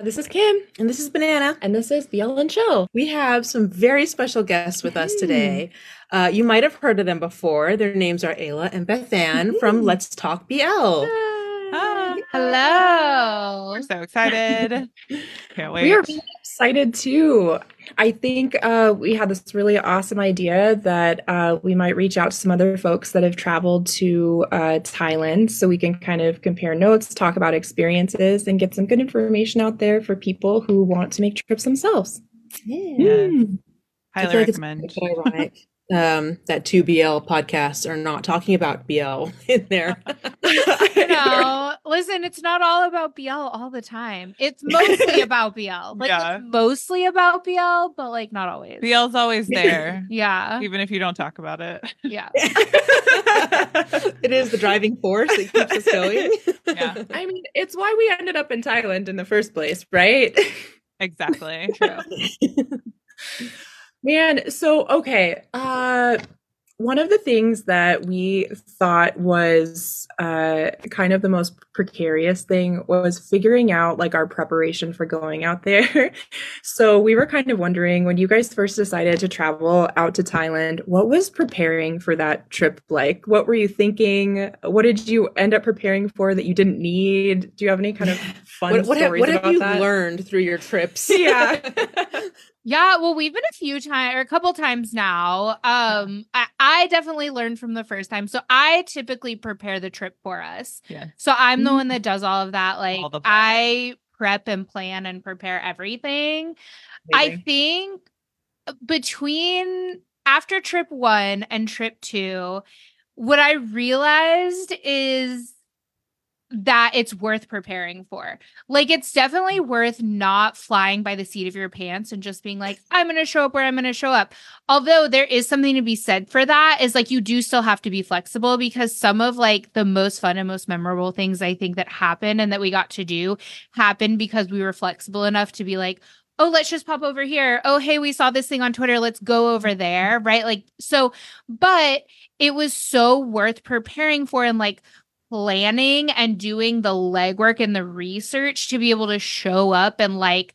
This is Kim, and this is Banana. And this is the Ellen Show. We have some very special guests with us today. Uh, you might have heard of them before. Their names are Ayla and Beth Ann from Let's Talk BL. Ah, Hello. we're so excited. Can't wait. We are really excited too. I think uh, we had this really awesome idea that uh, we might reach out to some other folks that have traveled to uh, Thailand so we can kind of compare notes, talk about experiences, and get some good information out there for people who want to make trips themselves. Yes. I Highly feel like it's recommend. a ironic um, that two BL podcasts are not talking about BL in there. You know, listen, it's not all about BL all the time. It's mostly about BL. Like Yeah. it's mostly about BL, but like not always. BL's always there, Yeah. even if you don't talk about it. Yeah. it is the driving force that keeps us going. Yeah. I mean, it's why we ended up in Thailand in the first place, right? Exactly. Man, so okay. Uh one of the things that we thought was uh kind of the most precarious thing was figuring out like our preparation for going out there. so we were kind of wondering when you guys first decided to travel out to Thailand, what was preparing for that trip like? What were you thinking? What did you end up preparing for that you didn't need? Do you have any kind of fun what, what have, stories what have about you that? learned through your trips? Yeah. Yeah, well, we've been a few times or a couple times now. Um, I, I definitely learned from the first time. So I typically prepare the trip for us. Yeah. So I'm the one that does all of that. Like I prep and plan and prepare everything. I think between after trip one and trip two, what I realized is that it's worth preparing for. Like, it's definitely mm. worth not flying by the seat of your pants and just being like, I'm going to show up where I'm going to show up. Although there is something to be said for that, is like, you do still have to be flexible because some of like the most fun and most memorable things I think that happen and that we got to do happened because we were flexible enough to be like, oh, let's just pop over here. Oh, hey, we saw this thing on Twitter. Let's go over mm-hmm. there. Right. Like, so, but it was so worth preparing for and like planning and doing the legwork and the research to be able to show up and like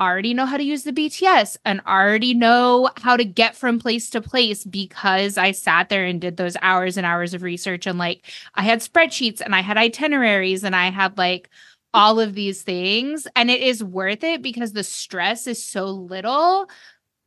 already know how to use the BTS and already know how to get from place to place because I sat there and did those hours and hours of research and like I had spreadsheets and I had itineraries and I had like all of these things. And it is worth it because the stress is so little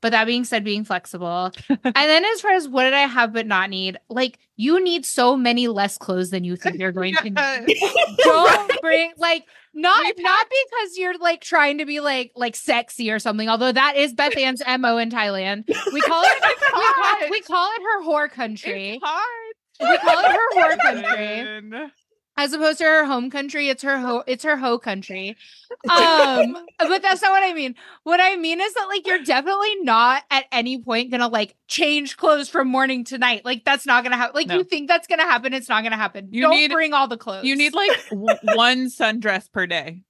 but that being said being flexible. And then as far as what did i have but not need like you need so many less clothes than you think you're going to need. Don't bring like not not because you're like trying to be like like sexy or something although that is beth ann's mo in thailand. We call it we call, we call it her whore country. It's hard. we call it her whore country. As opposed to her home country it's her ho it's her hoe country. Um but that's not what i mean. What i mean is that like you're definitely not at any point gonna like change clothes from morning to night. Like that's not gonna happen like No. you think that's gonna happen it's not gonna happen. You don't need- bring all the clothes. You need like w- one sundress per day.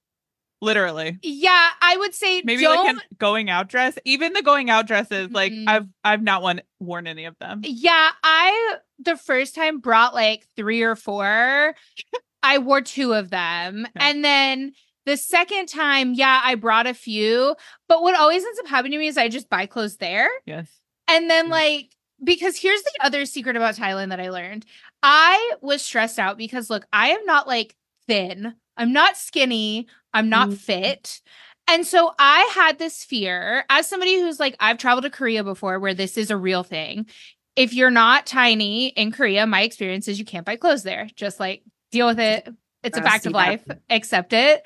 Literally. yeah i would say Maybe don't like a going out dress. Even the going out dresses, like Mhm. I've I've not one worn any of them. yeah i the first time brought like three or four i wore two of them Yeah. and then the second time yeah i brought a few but what always ends up happening to me is i just buy clothes there Yes. And then Mm. like because here's the other secret about Thailand that I learned. I was stressed out because look, I am not like thin. I'm not skinny. I'm not Mm. fit. And so I had this fear as somebody who's like I've traveled to Korea before where this is a real thing. If you're not tiny in Korea, my experience is you can't buy clothes there. Just like deal with it. It's a fact see of that. life. Accept it.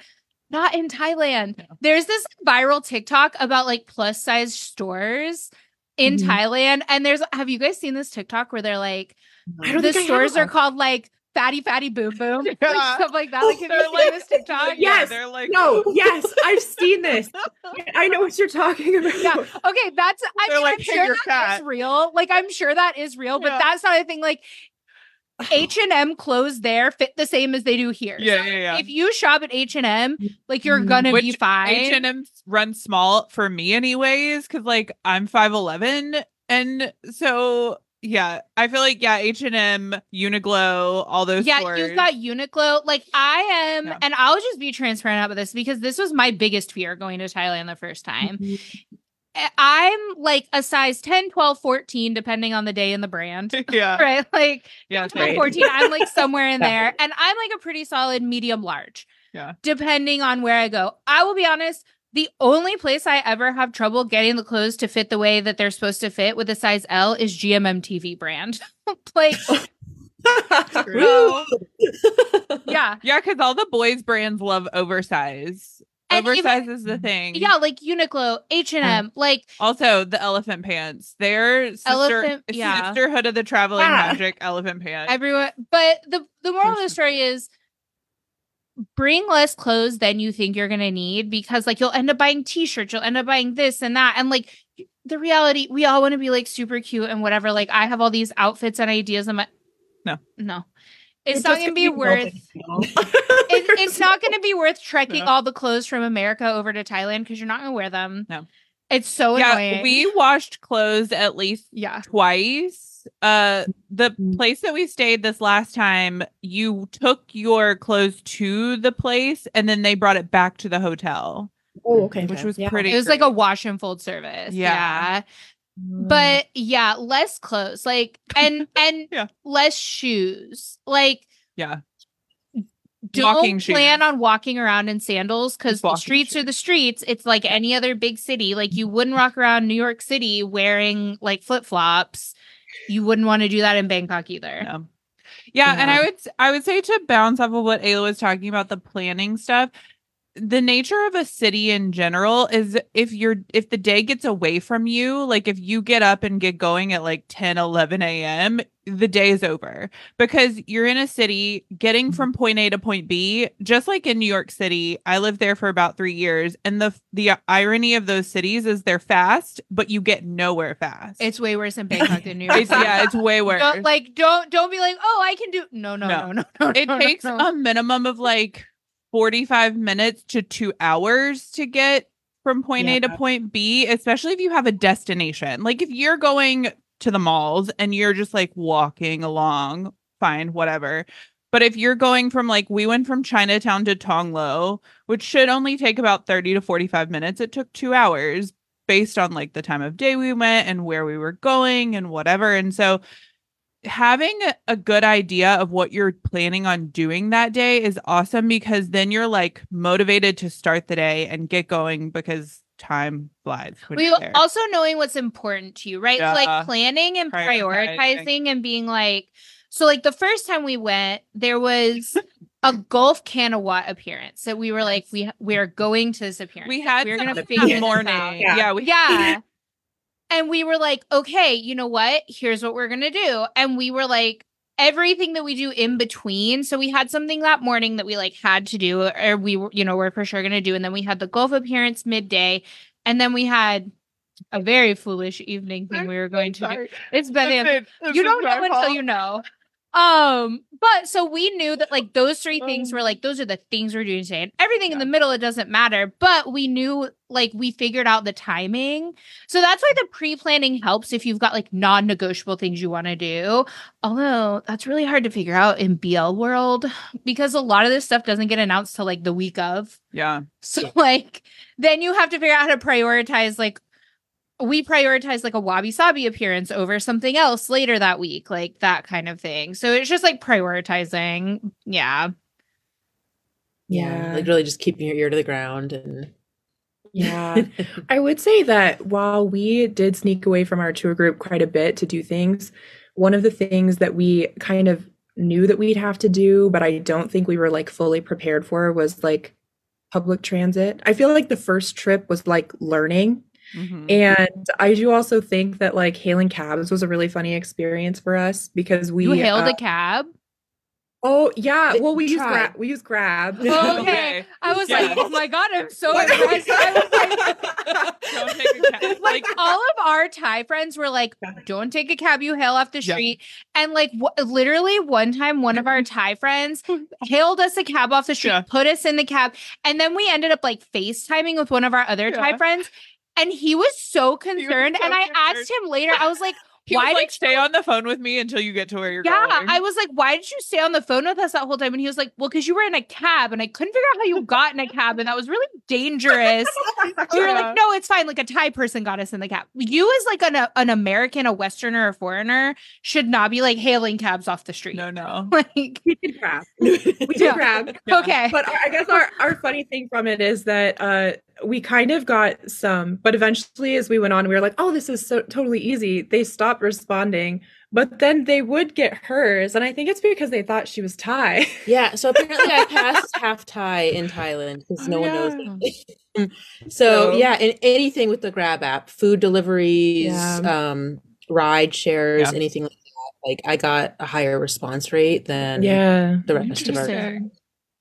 Not in Thailand. No. There's this viral TikTok about like plus size stores in Mhm. Thailand. And there's have you guys seen this TikTok where they're like I don't the think I stores are called like fatty fatty boom boom like stuff like that. Like have They're you like- seen this TikTok? Yeah, Yes. they're like No, yes, I've seen this. I know what you're talking about. Yeah. Okay, that's I mean like, I'm "Hey, sure that is real. Like I'm sure that is real, but Yeah. that's not a thing. Like H and M clothes there fit the same as they do here. Yeah, So yeah, yeah. If you shop at H and M, like you're Mhm. gonna be fine. H and M run small for me, anyways, because like I'm five eleven, and so Yeah, I feel like yeah, H and M, Uniqlo, all those. yeah, stores. you've got Uniqlo. Like I am, Yeah. and I'll just be transparent about this because this was my biggest fear going to Thailand the first time. Mm-hmm. I- I'm like a size 10, 12, 14, depending on the day and the brand. yeah, Right. Like yeah, 12, Right. 14, I'm like somewhere in there. And I'm like a pretty solid medium large. Yeah. Depending on where I go. I will be honest, the only place I ever have trouble getting the clothes to fit the way that they're supposed to fit with a size L is GMM TV brand. like, yeah. yeah, because all the boys brands love oversize. And even- is the thing. Yeah, like Uniqlo, H&M, like Also, the elephant pants. They're sister, Elephant- yeah. sisterhood of the traveling Ah. magic elephant pants. everyone but the the moral of the story is bring less clothes than you think you're going to need because like you'll end up buying t-shirts you'll end up buying this and that and like the reality we all want to be like super cute and whatever like i have all these outfits and ideas in my No. no it's It not going to be worth melting, you know? it, it's not going to be worth trekking No. all the clothes from america over to thailand because you're not going to wear them No. it's so yeah, annoying we washed clothes at least yeah twice. Uh the Mhm. place that we stayed this last time, you took your clothes to the place and then they brought it back to the hotel, Oh, okay. which okay. was Yeah. pretty it was like a wash and fold service Yeah. yeah. Mm. but yeah less clothes like and and Yeah. less shoes like yeah. don't Walking plan shoes. on walking around in sandals because the walking streets are the streets it's like any other big city like you wouldn't walk around new york city wearing like flip-flops you wouldn't want to do that in bangkok either No. Yeah, and I would I would say to bounce off of what Ayla was talking about the planning stuff, the nature of a city in general is if you're if the day gets away from you, like if you get up and get going at like 10, 11 a.m., the day is over because you're in a city getting mm-hmm. from point A to point B, just like in New York City. I lived there for about three years, and the the irony of those cities is they're fast, but you get nowhere fast. it's way worse in bangkok than new york It's- yeah, it's way worse. don't, like don't don't be like oh i can do no no No. no no no it no, no, takes no. a minimum of like 45 minutes to two hours to get from point A to point B, especially if you have a destination. Like if you're going to the malls and you're just like walking along, fine, whatever. But if you're going from like we went from Chinatown to Thong Lo, which should only take about 30 to 45 minutes, it took 2 hours based on like the time of day we went and where we were going and whatever. And so having a- a good idea of what you're planning on doing that day is awesome because then you're like motivated to start the day and get going because time flies. when we also knowing what's important to you, right? So, like planning and Prioritizing. prioritizing and being like, so like the first time we went, there was a Gulf Kanawut appearance that we were like, we we are going to this appearance. we had we're gonna some figure that this morning. out. Yeah. Yeah. we yeah. And we were like, okay, you know what? Here's what we're gonna do. And we were like, everything that we do in between. So we had something that morning that we like had to do, or we were, you know, we're for sure gonna do. And then we had the Gulf appearance midday, and then we had a very foolish evening thing we were going to do. It's been is- this you don't know until you know. Um, but so we knew that like those three things were like those are the things we're doing today. And everything in the middle it doesn't matter, but we knew like we figured out the timing. So that's why the pre-planning helps if you've got like non-negotiable things you want to do. Although that's really hard to figure out in BL world because a lot of this stuff doesn't get announced till like the week of. Yeah. So like then you have to figure out how to prioritize like we prioritize like a wabi sabi appearance over something else later that week, like that kind of thing. So it's just like prioritizing. Yeah. Yeah. Like really just keeping your ear to the ground and Yeah. I would say that while we did sneak away from our tour group quite a bit to do things, one of the things that we kind of knew that we'd have to do, but I don't think we were like fully prepared for was like public transit. I feel like the first trip was like learning. Mhm. And I do also think that like hailing cabs was a really funny experience for us because we you hailed uh, a cab. Oh yeah, well we use grab we use grab. Oh, okay. I was Yeah. like, oh my God, I'm so impressed. I was like, Don't take a cab. like Like, all of our Thai friends were like, "Don't take a cab, you hail off the Yeah. street." And like, wh- literally, one time, one of our Thai friends hailed us a cab off the street, Yeah. put us in the cab, and then we ended up like FaceTiming with one of our other Thai friends, and he was so concerned. so and I concerned. asked him later, I was like. He why was like, did stay on the phone with me until you get to where you're going? yeah, going. I was like, why did you stay on the phone with us that whole time? And he was like, well, because you were in a cab and I couldn't figure out how you got in a cab. And that was really dangerous. We were Yeah. like, no, it's fine. Like a Thai person got us in the cab. You, as like an, an American, a Westerner, a foreigner, should not be like hailing cabs off the street. no, no. Like, we did grab. We did Yeah. grab. Yeah. okay. But I guess our, our funny thing from it is that uh, we kind of got some, but eventually as we went on, we were like, oh, this is so totally easy. They stopped responding, but then they would get hers. And I think it's because they thought she was Thai. Yeah, so apparently I passed half Thai in Thailand because no Oh, one yeah. knows. so So- yeah, and anything with the Grab app, food deliveries, Yeah. um, ride shares, Yeah. anything like that. Like I got a higher response rate than yeah. the rest of our.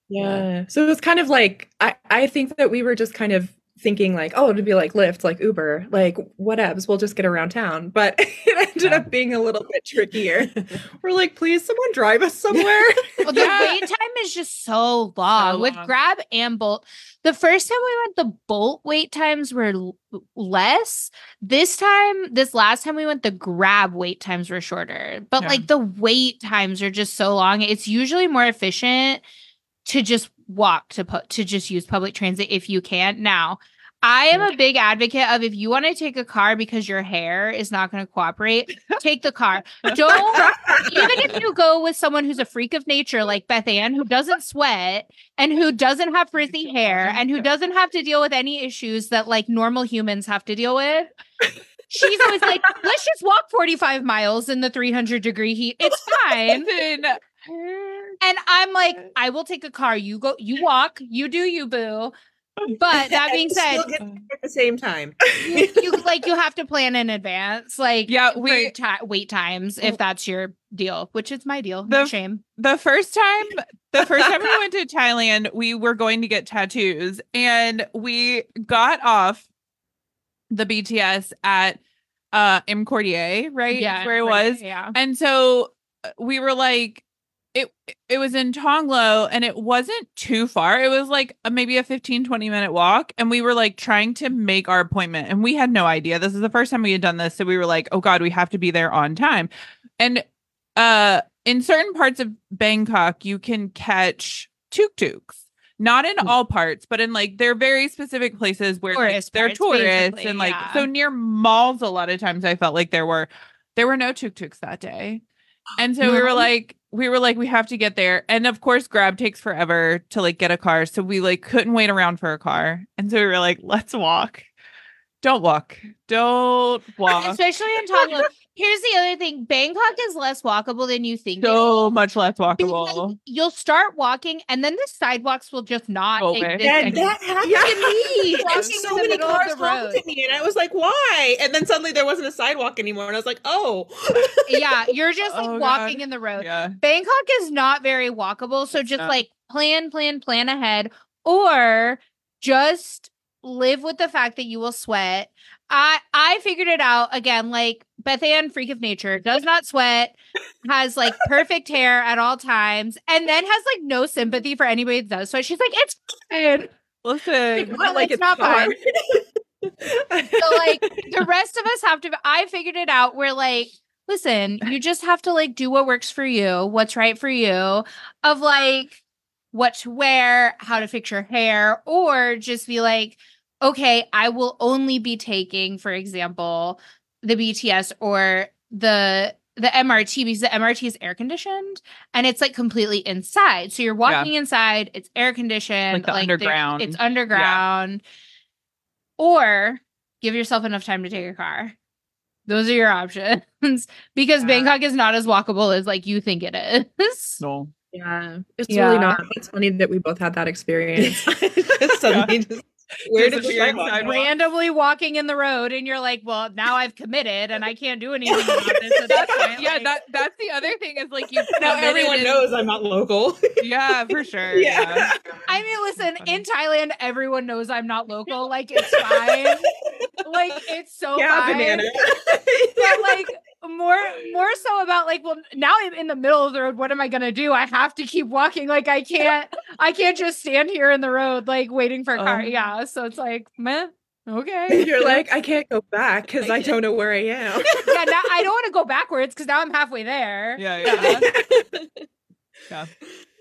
Yeah. So it was kind of like I, I think that we were just kind of thinking like, oh, it'd be like Lyft, like Uber, like whatevs, we'll just get around town. But it ended Yeah. up being a little bit trickier. we're like, please someone drive us somewhere. Well, the Yeah. wait time is just so long with long. Grab and Bolt. The first time we went, the Bolt wait times were l- less. This time, this last time we went, the Grab wait times were shorter. But Yeah. like the wait times are just so long. It's usually more efficient to just walk to put to just use public transit if you can. Now, I am a big advocate of if you want to take a car because your hair is not going to cooperate, take the car. Don't even if you go with someone who's a freak of nature like Beth Ann, who doesn't sweat and who doesn't have frizzy hair and who doesn't have to deal with any issues that like normal humans have to deal with. She's always like, let's just walk 45 miles in the 300 degree heat. It's fine. And I'm like, I will take a car. You go, you walk, you do you, boo. But that being said, get at the same time. you, you like you have to plan in advance, like Yeah, we- ti- wait times if that's your deal, which is my deal. The- No shame. the first time the first time we went to Thailand, we were going to get tattoos and we got off the BTS at uh EmQuartier, right? Yeah, That's where it was. Yeah. And so uh, we were like it it was in Thong Lo and it wasn't too far. It was like a, maybe a 15 20 minute walk and we were like trying to make our appointment and we had no idea. This is the first time we had done this, so we were like, "Oh god, we have to be there on time." And uh in certain parts of Bangkok, you can catch tuk-tuks. Not in Mm. all parts, but in like they're very specific places where like, they're tourists and like yeah. so near malls a lot of times I felt like there were there were no tuk-tuks that day. And so we were like we were like we have to get there. And of course Grab takes forever to like get a car, so we like couldn't wait around for a car. And so we were like let's walk. Don't walk. Don't walk. Especially in Thong Lo. Here's the other thing: Bangkok is less walkable than you think. it So much less Because walkable. You'll start walking, and then the sidewalks will just not Okay. exist. Yeah, that happened Yeah. to me. Walking so many cars the road. honked at me, and I was like, "Why?" And then suddenly there wasn't a sidewalk anymore, and I was like, "Oh." yeah, you're just like Oh, walking God. in the road. Yeah. Bangkok is not very walkable, so just not. like plan, plan, plan ahead, or just live with the fact that you will sweat. I I figured it out again. Like Beth Ann, freak of nature, does not sweat, has like perfect hair at all times, and then has like no sympathy for anybody that does. So she's like, it's fine. Listen. Well, it's not fine. So so like the rest of us have to I figured it out. We're like, listen, you just have to like do what works for you, what's right for you, of like what to wear, how to fix your hair, or just be like, okay, I will only be taking, for example, the BTS or the the MRT because the MRT is air conditioned and it's like completely inside. So you're walking inside, it's air conditioned, Like the there- underground. It's underground. Or give yourself enough time to take a car. Those are your options because Yeah. Bangkok is not as walkable as like you think it is. No. yeah, it's Yeah. really not. It's funny that we both had that experience. Suddenly, just, where did Disappearing we sidewalk. Randomly walking in the road, and you're like, "Well, now I've committed, and I can't do anything about this." At this point. yeah, Like, that that's the other thing is like you Now everyone knows I'm not local. Yeah, for sure. Yeah. Yeah. I mean, listen, in Thailand, everyone knows I'm not local. Like, it's fine. like, it's so yeah, fine. banana. but like more more so about like well now i'm in the middle of the road what am i gonna do i have to keep walking like i can't i can't just stand here in the road like waiting for a car Oh. yeah so it's like meh Okay. You're like, I can't go back because I don't know where I am. yeah, now I don't want to go backwards because now I'm halfway there. Yeah, yeah. yeah.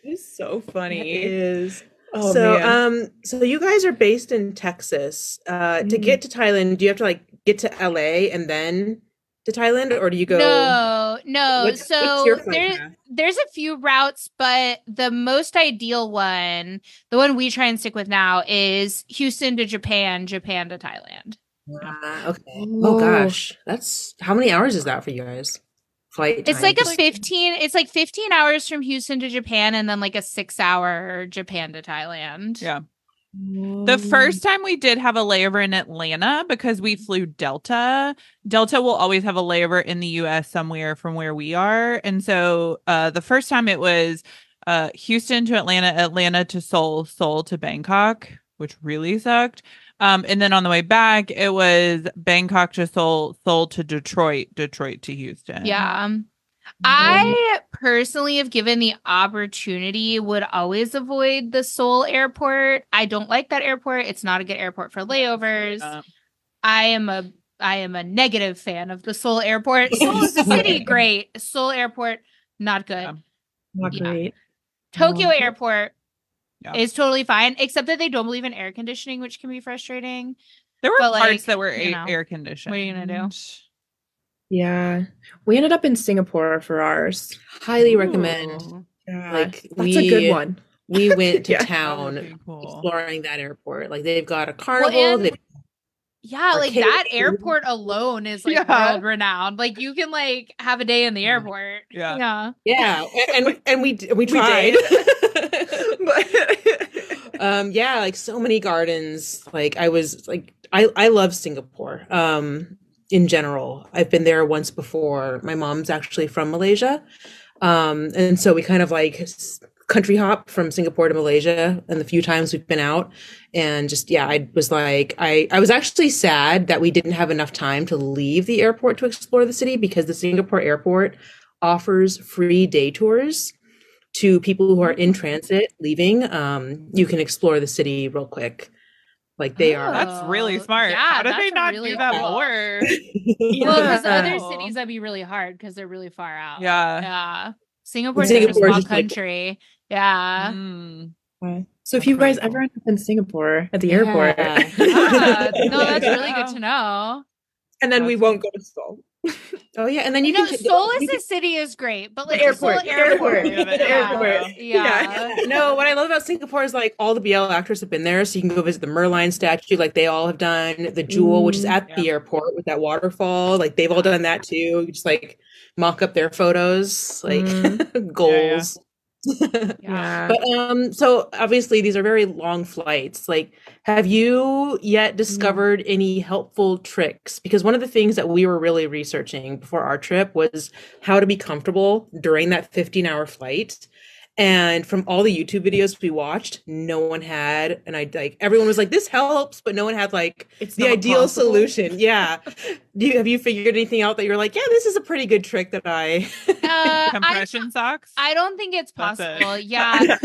It's so funny. It is. Oh, so man. um so you guys are based in Texas. Uh to Mhm. get to Thailand, do you have to like get to LA and then to Thailand or do you go No, no. What's- what's so your flight there, there's a few routes, but the most ideal one, the one we try and stick with now, is Houston to Japan, Japan to Thailand. Ah, okay. Oh gosh. That's how many hours is that for you guys? Flight It's time? like a Like- 15, it's like 15 hours from Houston to Japan and then like a six hour Japan to Thailand. Yeah. The first time we did have a layover in Atlanta because we flew Delta. Delta will always have a layover in the US somewhere from where we are. And so uh the first time it was uh Houston to Atlanta, Atlanta to Seoul, Seoul to Bangkok, which really sucked. Um and then on the way back it was Bangkok to Seoul, Seoul to Detroit, Detroit to Houston. Yeah. I personally, have given the opportunity, would always avoid the Seoul airport. I don't like that airport. It's not a good airport for layovers. Um, I am a I am a negative fan of the Seoul airport. Seoul is a city, great. Seoul airport, not good. Yeah. Not yeah. great. Tokyo airport Yeah. is totally fine, except that they don't believe in air conditioning, which can be frustrating. there were But, parts like, that were you a- know, air conditioned. what are you gonna do? Yeah. We ended up in Singapore for ours. highly recommend. Ooh, Yeah. Like, that's a good we- one. We went to Yeah. town cool. exploring that airport. Like they've got a carnival. and- they've- Yeah, like that airport alone is like Yeah. world renowned. Like you can like have a day in the airport. Yeah. Yeah. yeah, and and, and we d- we We tried. did. but um yeah like so many gardens like i was like i i love singapore um in general. I've been there once before. My mom's actually from malaysia. Um and so we kind of like country hop from singapore to malaysia and the few times we've been out. And just yeah i was like i i was actually sad that we didn't have enough time to leave the airport to explore the city because the singapore airport offers free day tours to people who are in transit leaving. Um you can explore the city real quick like they are That's really Oh, smart. yeah, How did they not really do that cool. more? Well, because other cities that'd be really hard because they're really far out. Yeah. Yeah. Singapore's such a small just like- country. yeah. Mm. so if you guys Incredible. ever end up in Singapore at the airport, Yeah. Yeah. No, that's really good to know. And then we won't go to Seoul. oh yeah and then you You know, can Seoul you as can- a city is great, but like the airport, Seoul airport, airport, yeah. airport. Yeah. no, what I love about Singapore is like all the BL actors have been there, so you can go visit the Merlion statue, like they all have done. The Jewel, which is Mm, at the airport with that waterfall, like they've all done that too. You just like mock up their photos, like Mm. goals. Yeah. But um, so obviously these are very long flights. Like, have you yet discovered any helpful tricks? Because one of the things that we were really researching before our trip was how to be comfortable during that 15 hour flight. And from all the YouTube videos we watched, no one had, and I like everyone was like, "This helps," but no one had like it's the ideal possible. solution. Yeah. Do you have you figured anything out that you're like, yeah, this is a pretty good trick that I Uh, I, Compression socks. I don't think it's That's it. possible. Yeah.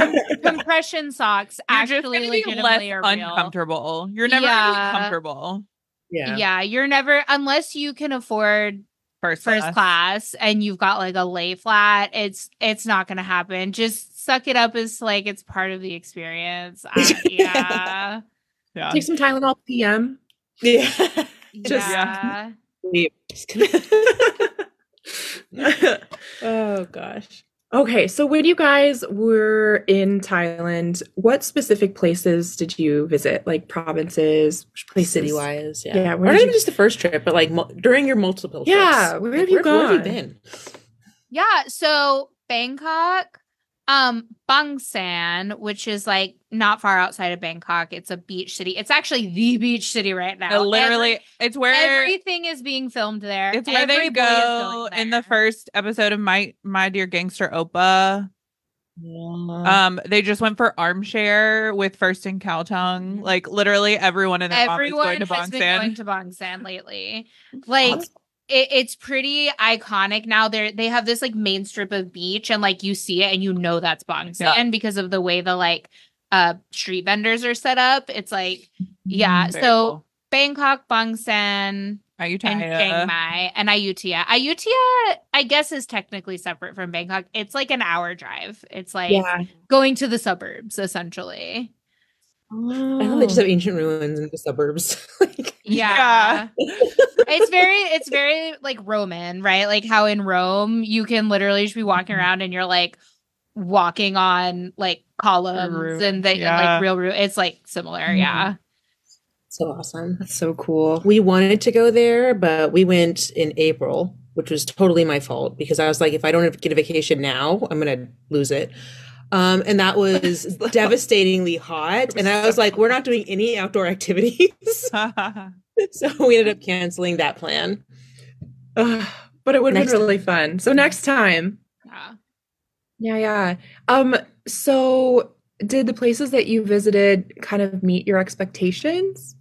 compression socks You're actually gonna be less legitimately are real. uncomfortable. You're never Yeah. gonna be comfortable. Yeah. you're never unless you can afford First, first class. class and you've got like a lay flat, it's it's not gonna happen. Just suck it up as like it's part of the experience. I, yeah. Yeah. Take some Tylenol PM. Yeah. Just- yeah. oh gosh. Okay, so when you guys were in Thailand, what specific places did you visit? Like provinces, places? City wise, yeah. yeah or not even you- just the first trip, but like mul- during your multiple trips. Yeah, where have you Where have you been? Yeah, so Bangkok, um, Bang Saen, which is like not far outside of Bangkok. It's a beach city. It's actually the beach city right now. Uh, literally, Every- it's where everything is being filmed there. it's where Every they go in the first episode of my my dear gangster Oppa. Uh, Um, they just went for armshare with First and Khaotung. Like literally everyone in the mom is Everyone going to has been going to Bang Saen lately. Like it, it's pretty iconic now. They they have this like main strip of beach, and like you see it, and you know that's Bang Saen Yeah. because of the way the like uh street vendors are set up. It's like yeah. Very so cool. Bangkok, Bang Saen, Ayutthaya. and Chiang Mai, and Ayutthaya. Ayutthaya, I guess, is technically separate from Bangkok. It's like an hour drive. It's like Yeah. going to the suburbs, essentially. I know they just have ancient ruins in the suburbs. like, Yeah. it's very it's very like Roman, right? Like how in Rome you can literally just be walking around and you're like walking on like columns Roof, and they and, yeah. like real roof. It's like similar, Mhm. yeah. so awesome. That's so cool. We wanted to go there, but we went in April, which was totally my fault because I was like, if I don't get a vacation now, I'm gonna lose it. Um, and that was devastatingly hot. And I was like, we're not doing any outdoor activities. so we ended up canceling that plan. Ugh, but it would have been really fun. So next time. Yeah. Yeah, yeah. Um, so did the places that you visited kind of meet your expectations?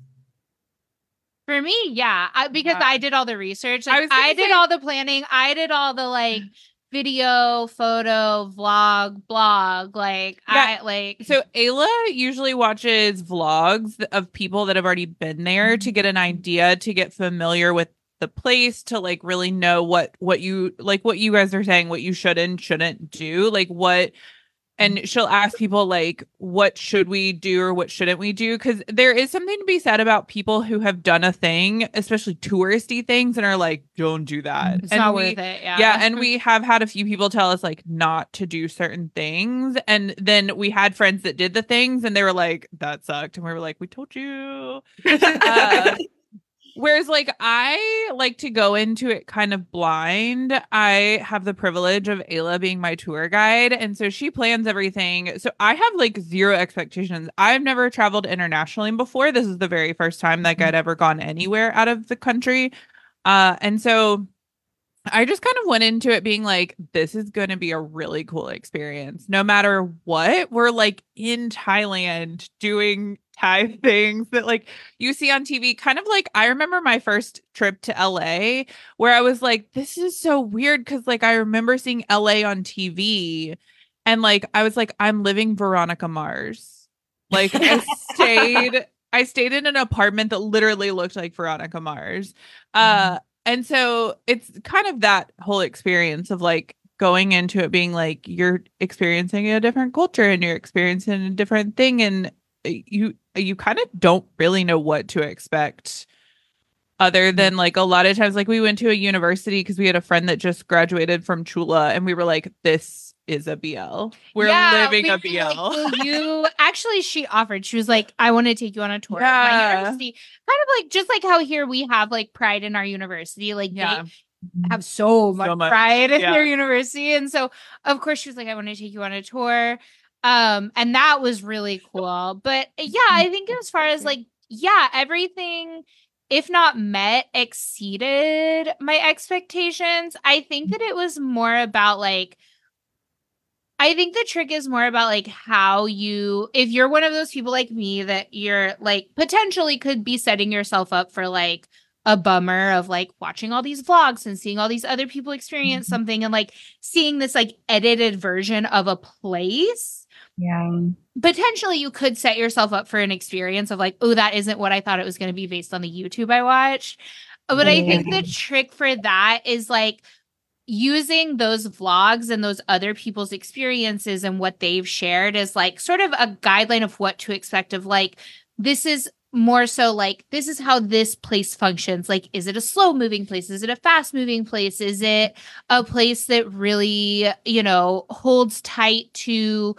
For me, yeah, I, because Yeah. I did all the research. I Like, was I, did say- all the planning. I did all the like video, photo, vlog, blog. Like Yeah. I like So Ayla usually watches vlogs of people that have already been there to mm-hmm. get an idea, to get familiar with the place, to like really know what what you like what you guys are saying, what you should and shouldn't do, like what and she'll ask people like what should we do or what shouldn't we do because there is something to be said about people who have done a thing especially touristy things and are like don't do that it's and not we- worth it. Yeah. yeah and we have had a few people tell us like not to do certain things and then we had friends that did the things and they were like that sucked and we were like we told you Uh, whereas like i like to go into it kind of blind. I have the privilege of ayla being my tour guide and so she plans everything. So i have like zero expectations. I've never traveled internationally before. This is the very first time like i'd ever gone anywhere out of the country. Uh and so I just kind of went into it being like, this is going to be a really cool experience. No matter what, we're like in Thailand doing Thai things that like you see on TV. Kind of like I remember my first trip to LA where I was like, this is so weird because like I remember seeing LA on TV and like I was like, I'm living Veronica Mars. Like I stayed. I stayed in an apartment that literally looked like Veronica Mars. Uh and so it's kind of that whole experience of like going into it being like you're experiencing a different culture and you're experiencing a different thing and uh, you you kind of don't really know what to expect other mm-hmm. than like a lot of times like we went to a university because we had a friend that just graduated from Chula and we were like this is a BL. We're Yeah, living we a BL. like, you actually she offered. She was like, I want to take you on a tour of my university. Kind of like just like how here we have like pride in our university. Like yeah. they have so much, much, pride in yeah. their university. And so of course she was like, I want to take you on a tour. Um, and that was really cool. But yeah, I think as far as like, yeah, everything, if not met, exceeded my expectations. I think that it was more about like I think the trick is more about like how you if you're one of those people like me that you're like potentially could be setting yourself up for like a bummer of like watching all these vlogs and seeing all these other people experience something and like seeing this like edited version of a place Yeah. potentially you could set yourself up for an experience of like oh that isn't what i thought it was going to be based on the youtube i watched. But i think the trick for that is like using those vlogs and those other people's experiences and what they've shared as like sort of a guideline of what to expect of like this is more so like this is how this place functions. Like is it a slow moving place? Is it a fast moving place? Is it a place that really you know holds tight to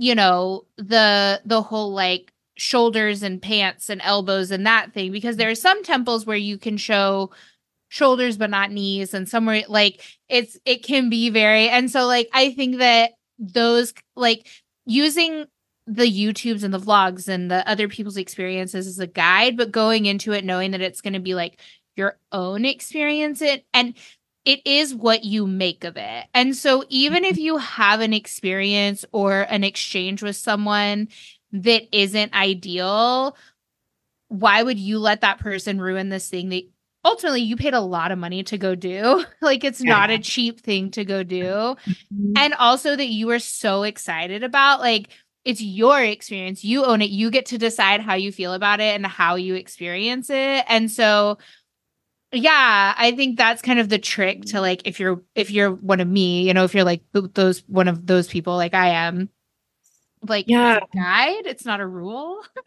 you know the the whole like shoulders and pants and elbows and that thing because there are some temples where you can show shoulders but not knees and somewhere like it's it can be very and so like i think that those like using the youtubes and the vlogs and the other people's experiences as a guide but going into it knowing that it's going to be like your own experience it and it is what you make of it. And so even if mm-hmm. you have an experience or an exchange with someone that isn't ideal, why would you let that person ruin this thing that ultimately you paid a lot of money to go do? like it's not a cheap thing to go do. Mm-hmm. And also that you were so excited about like it's your experience. You own it. You get to decide how you feel about it and how you experience it. And so yeah, I think that's kind of the trick to like if you're if you're one of me, you know, if you're like those one of those people like I am, like Yeah. it's guide, it's not a rule.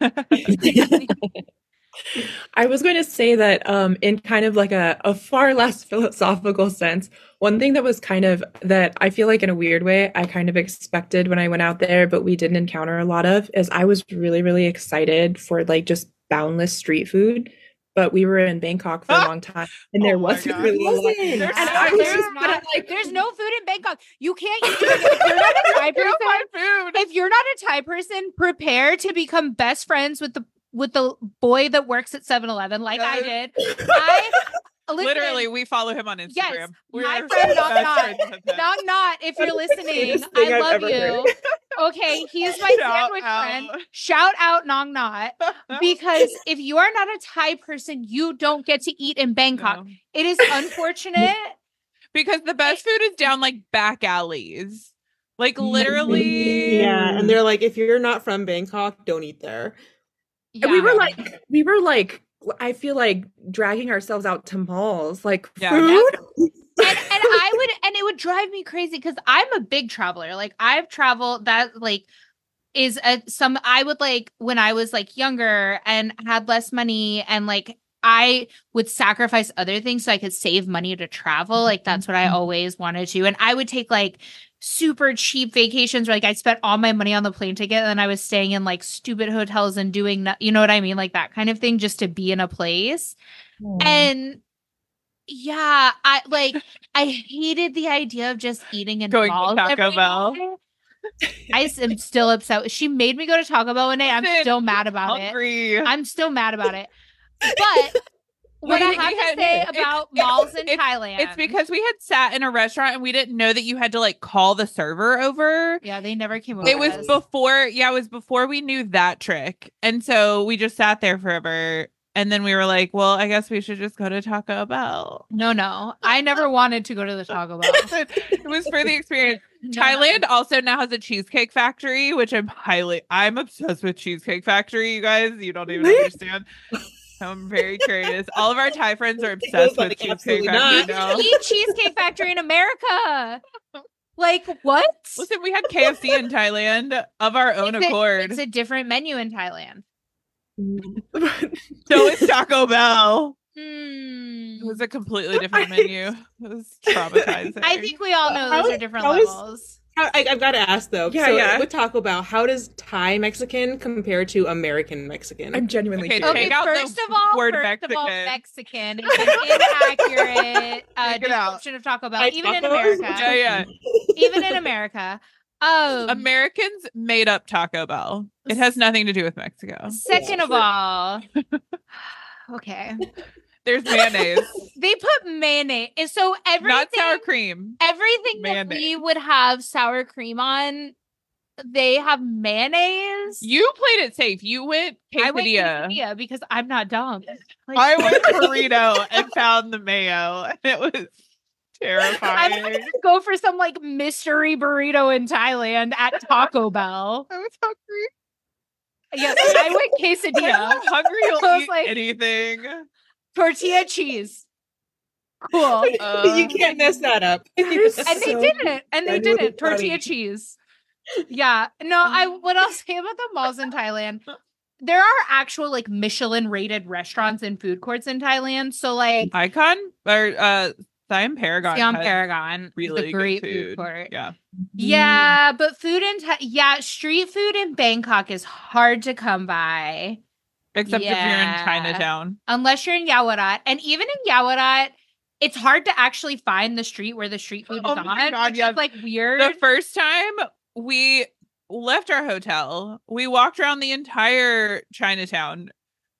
I was going to say that um, in kind of like a, a far less philosophical sense, one thing that was kind of that I feel like in a weird way, I kind of expected when I went out there, but we didn't encounter a lot of, is I was really, really excited for like just boundless street food. But we were in Bangkok for a long time and there Oh my wasn't really a lot. Wasn't. And There's I no was there's, just not, like, there's no food in Bangkok. You can't if you're not a Thai person. food. if you're not a Thai person, prepare to become best friends with the with the boy that works at 7-Eleven, like I did. I listen, Literally, we follow him on Instagram. Yes, We're my friend Knock best Knock. friends with him. knock not if you're listening. I thing I've love ever you. Okay, he's my Shout sandwich out. friend. Shout out Nong Not. Because if you are not a Thai person, you don't get to eat in Bangkok. No. It is unfortunate. Because the best food is down like back alleys. Mm, like literally. Yeah, and they're like, if you're not from Bangkok, don't eat there. And we were like, we were like, I feel like dragging ourselves out to malls, like Yeah. food. and, and I would and it would drive me crazy because I'm a big traveler. Like I've traveled that like is a some I would like when I was like younger and had less money and like I would sacrifice other things so I could save money to travel. Like that's what I mm-hmm. always wanted to. And I would take like super cheap vacations where like I spent all my money on the plane ticket and then I was staying in like stupid hotels and doing you know what I mean? Like that kind of thing just to be in a place. Mm. And yeah, I like I hated the idea of just eating and Going to Taco Bell. I am still upset. She made me go to Taco Bell one day. I'm still mad about it. I'm still mad about it. But what I have to say about malls in it's- Thailand, It's because we had sat in a restaurant and we didn't know that you had to like call the server over. yeah, they never came over. It was us. before, yeah, it was before we knew that trick. And so we just sat there forever. And then we were like, well, I guess we should just go to Taco Bell. no, no. I never wanted to go to the Taco Bell. it was for the experience. No, no. Thailand also now has a cheesecake factory, which I'm highly I'm obsessed with cheesecake factory, you guys. You don't even understand. I'm very curious. All of our Thai friends are obsessed like, with cheesecake absolutely factory not. now. Eat Cheesecake Factory in America. Like what? Listen, we had KFC in Thailand of our own It's a- accord. It's a different menu in Thailand. so it's Taco Bell. Hmm. It was a completely different menu. It was traumatizing. I think we all know those is- are different how is- levels. How- I, I've got to ask though. Yeah, so yeah. With Taco Bell, how does Thai Mexican compare to American Mexican? I'm genuinely Okay, curious. take Okay, out the first of all, word first of all, Mexican. Mexican is an inaccurate uh, Take it out. description of Taco Bell, Thai even in tacos? America. Yeah, yeah. Even in America. Um, Americans made up Taco Bell. It has nothing to do with Mexico. second of all, okay, There's mayonnaise, they put mayonnaise, and so everything, not sour cream. everything that we would have sour cream on, they have mayonnaise. You played it safe. You went I went quesadilla. quesadilla because I'm not dumb. Like, I went burrito and found the mayo, and it was I'm terrifying. not gonna go for some like mystery burrito in Thailand at Taco Bell. I was hungry. Yes, I went quesadilla, you're hungry, you'll was eat like- anything. Tortilla cheese. Cool. Uh, you can't mess that up. And they didn't. And they didn't. Tortilla funny. cheese. Yeah. No, I what I'll say about the malls in Thailand. There are actual like Michelin rated restaurants and food courts in Thailand. So like Icon or uh, Siam Paragon. Siam has Paragon, really the great good food food. court. Yeah. Yeah, but food in Tha- yeah, street food in Bangkok is hard to come by Except if you're in Chinatown. unless you're in Yaowarat. And even in Yaowarat, it's hard to actually find the street where the street food is Oh on. God, yeah. like weird. The first time we left our hotel, we walked around the entire Chinatown.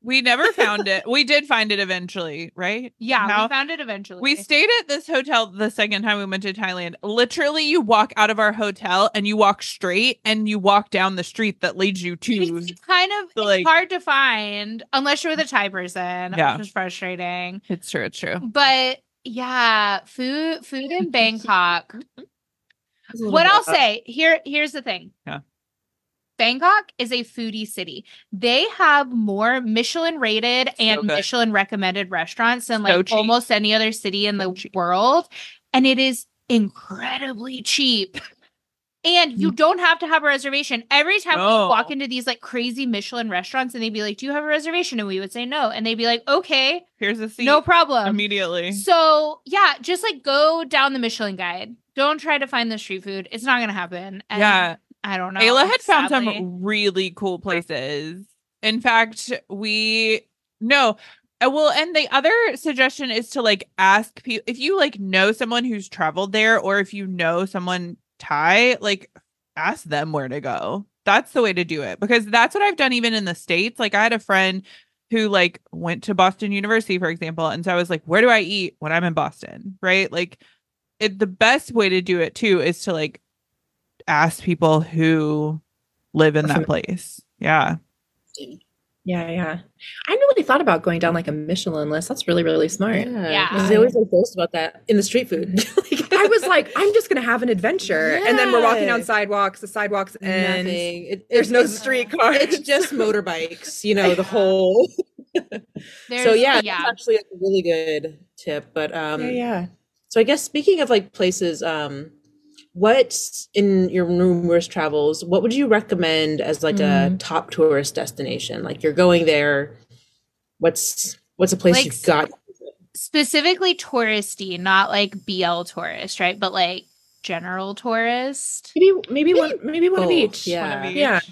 We never found it. We did find it eventually, right? yeah, How- we found it eventually. We stayed at this hotel the second time we went to Thailand. Literally, you walk out of our hotel and you walk straight and you walk down the street that leads you to. it's kind of the, like- hard to find unless you're with a Thai person, Yeah. which is frustrating. It's true. It's true. But yeah, food food in Bangkok. It's a little what I'll rough. say here here's the thing. Yeah. Bangkok is a foodie city. They have more Michelin rated and good. Michelin recommended restaurants than like cheap. almost any other city in the cheap. world. And it is incredibly cheap. And you mm. don't have to have a reservation. Every time we walk into these like crazy Michelin restaurants and they'd be like, Do you have a reservation? And we would say no. And they'd be like, Okay, Here's a seat. no problem. Immediately. So yeah, just like go down the Michelin guide. Don't try to find the street food. It's not gonna happen. And yeah. I don't know. Ayla had found some really cool places. In fact, we no. uh, Well, and the other suggestion is to like ask people if you like know someone who's traveled there, or if you know someone Thai, like ask them where to go. That's the way to do it because that's what I've done even in the states. Like I had a friend who like went to Boston University, for example, and so I was like, where do I eat when I'm in Boston? Right? Like, it the best way to do it too is to like ask people who live in that place. Yeah. Yeah, yeah. I hadn't really thought about going down like a Michelin list. That's really, really smart. Yeah. because they always like post about that in the street food. Like, I was like, I'm just gonna have an adventure, and then we're walking down sidewalks, the sidewalks, and. It- there's it- no it's- street cars. It's just motorbikes, you know, the whole. so yeah, yeah. that's actually a really good tip. But um, yeah, yeah. so I guess speaking of like places, um, what in your numerous travels, what would you recommend as like a Mm. top tourist destination? Like you're going there, what's what's a place Like you've got? specifically touristy, not like BL tourist, right? But like general tourist. Maybe, maybe one, maybe one of each. yeah. One of yeah. each.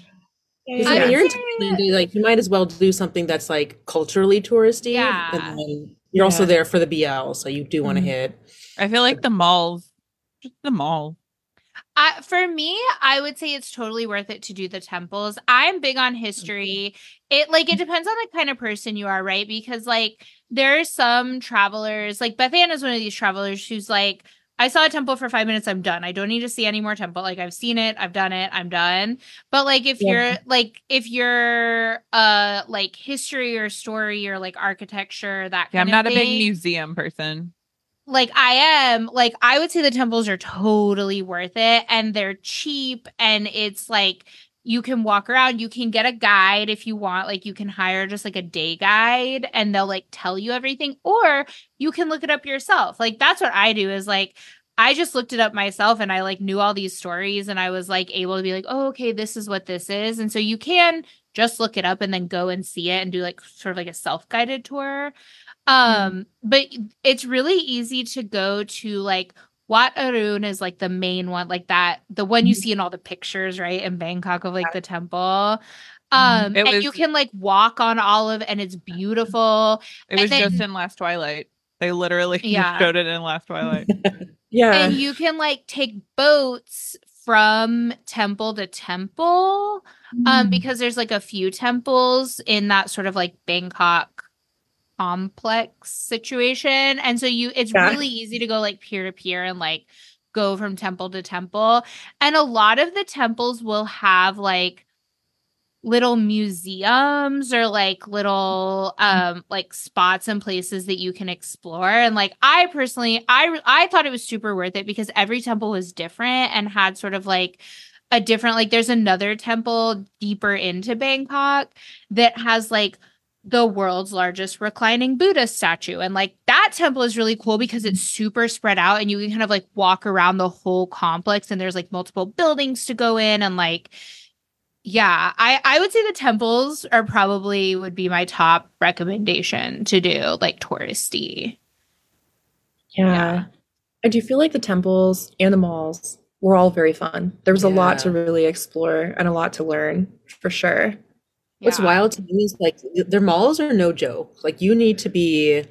Because I I mean, you're in Thailand, like you might as well do something that's like culturally touristy. Yeah. And then you're also there for the BL, so you do want to Mhm. hit. I feel like the malls, just the mall. For me, I would say it's totally worth it to do the temples. I'm big on history. It like it depends on the kind of person you are, right? Because like there are some travelers, like Beth Ann is one of these travelers who's like, I saw a temple for five minutes, I'm done. I don't need to see any more temple. Like I've seen it, I've done it, I'm done. But like if Yeah. you're like if you're uh like history or story or like architecture, that Yeah, I'm not of a big museum person. Like I am, like I would say the temples are totally worth it and they're cheap and it's like you can walk around, you can get a guide if you want, like you can hire just like a day guide and they'll like tell you everything or you can look it up yourself. Like that's what I do is like I just looked it up myself and I like knew all these stories and I was like able to be like, "Oh, okay, this is what this is." And so you can just look it up and then go and see it and do like sort of like a self-guided tour. Um, but it's really easy to go to like Wat Arun is like the main one, like that, the one you see in all the pictures, right? In Bangkok of like the temple. Um, It and was- you can like walk on Olive and it's beautiful. It was then- just in Last Twilight. They literally Yeah. showed it in Last Twilight. Yeah. And you can like take boats from temple to temple. Mm. Um, because there's like a few temples in that sort of like Bangkok complex situation. And so you it's Yeah. really easy to go like pier to pier and like go from temple to temple. And a lot of the temples will have like little museums or like little um like spots and places that you can explore and like i personally i i thought it was super worth it because every temple was different and had sort of like a different like there's another temple deeper into bangkok that has like the world's largest reclining buddha statue and like that temple is really cool because it's super spread out and you can kind of like walk around the whole complex and there's like multiple buildings to go in and like yeah i i would say the temples are probably would be my top recommendation to do like touristy Yeah. Yeah. I do feel like the temples and the malls were all very fun. There was a lot to really explore and a lot to learn for sure. What's wild to me is like their malls are no joke. Like you need to be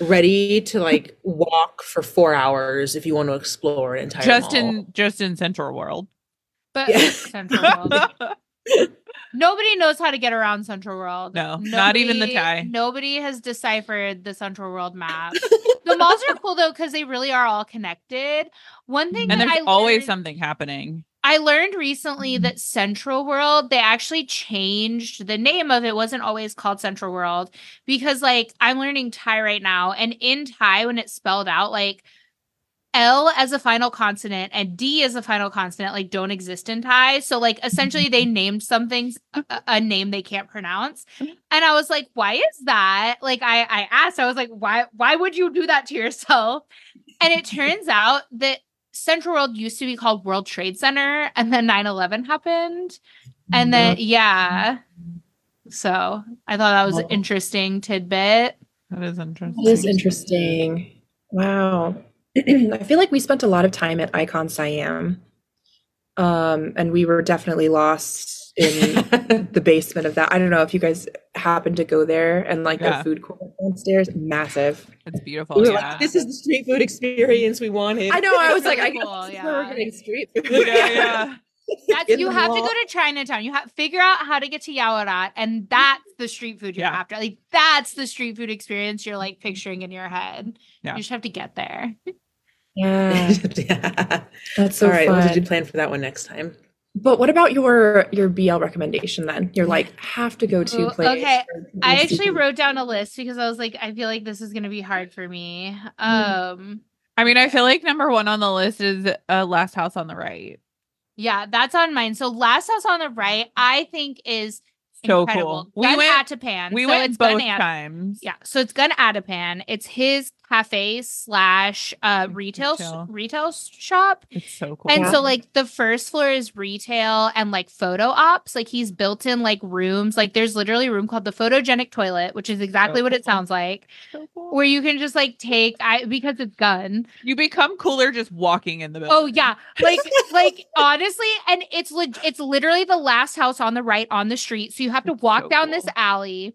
ready to like walk for four hours if you want to explore an entire just mall. in just in Central World. but Yeah. central world Nobody knows how to get around Central World. No, not even the Nobody- Thai. Nobody has deciphered the Central World map. the malls are cool though because they really are all connected. One thing and that there's I always learned- something happening. I learned recently mm-hmm. that Central World, they actually changed the name of it, wasn't always called Central World because, like, I'm learning Thai right now. And in Thai, when it's spelled out, like, L as a final consonant and D as a final consonant like don't exist in Thai. So like mm-hmm. essentially they named something a, a name they can't pronounce. Mm-hmm. And I was like, why is that? Like I I asked, I was like, why why would you do that to yourself? And it turns out that Central World used to be called World Trade Center and then 9/11 happened. And then yeah. So I thought that was an interesting tidbit. That is interesting. That is interesting. Wow. I feel like we spent a lot of time at Icon Siam. Um, and we were definitely lost in the basement of that. I don't know if you guys happened to go there and like Yeah. the food court downstairs, massive. It's beautiful. we were yeah. like, this is the street food experience we wanted. I know. I was like, I Cool, guess yeah. we're getting street food. yeah, yeah. That's In you the have to go to Chinatown. You have figure out how to get to Yaowarat, and that's the street food you're Yeah. after. Like that's the street food experience you're like picturing in your head. Yeah. You just have to get there. Yeah, yeah. that's so All right. fun. What did you plan for that one next time? But what about your your BL recommendation then? You're like have to go to Ooh, place. okay. I seafood. actually wrote down a list because I was like, I feel like this is gonna be hard for me. Hmm. Um, I mean, I feel like number one on the list is uh, Last House on the Right. yeah, that's on mine. So Last House on the Right, I think is So incredible. cool. We Gun went- Atthaphan. We so went it's Gun both At- times. Yeah, so it's Gun Atthaphan. It's his cafe slash uh retail Retail. retail shop. It's so cool. And Yeah. so like the first floor is retail and like photo ops. Like he's built in like rooms. Like there's literally a room called the photogenic toilet, which is exactly what it sounds like. So cool. Where you can just like take I because it's gun. you become cooler just walking in the building. Oh yeah. Like like honestly, and it's leg- it's literally the last house on the right on the street. So you have to It's walk so down this alley.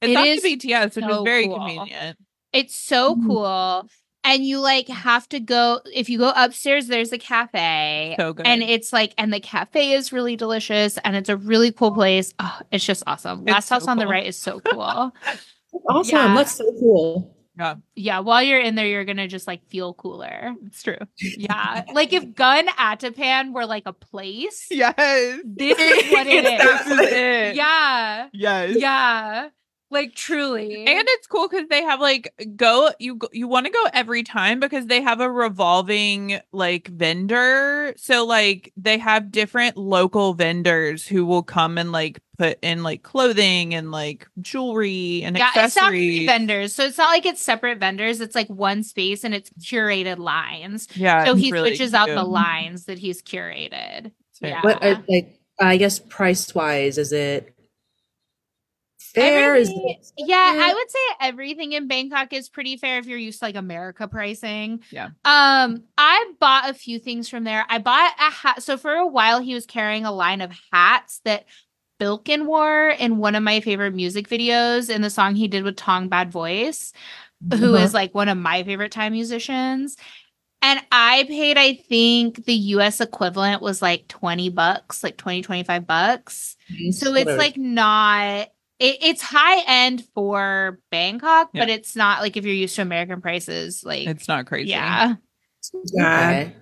It's it on is the BTS, which so is very cool. convenient. It's so Mhm. cool. And you like have to go if you go upstairs, there's a cafe. So good. And it's like, and the cafe is really delicious and it's a really cool place. Oh, it's just awesome. It's Last house so on the right is so cool. awesome. Yeah. That's so cool. yeah, yeah. While you're in there, you're going to just like feel cooler. it's true. Yeah. like if Gun Atthaphan were like a place, Yes. this is what it is. this is. is it. yeah. Yes. Yeah. Like truly. And it's cool because they have like go you you want to go every time because they have a revolving like vendor. So like they have different local vendors who will come and like put in like clothing and like jewelry and yeah, it's not accessories. vendors. So it's not like it's separate vendors. It's like one space and it's curated lines. yeah, so he really switches out the lines that he's curated. It's Yeah. What are, like I guess price wise, is it fair? Is Everything- yeah, I would say everything in Bangkok is pretty fair if you're used to like America pricing. Yeah. Um, I bought a few things from there. I bought a hat. So for a while, he was carrying a line of hats that Billkin wore in one of my favorite music videos in the song he did with Tong Bad Voice, who Uh-huh. is like one of my favorite Thai musicians. And I paid, I think the US equivalent was like 20 bucks, like 20, 25 bucks. So it's like not it, it's high end for Bangkok, but it's not like if you're used to American prices, like It's not crazy. yeah. Yeah. Okay.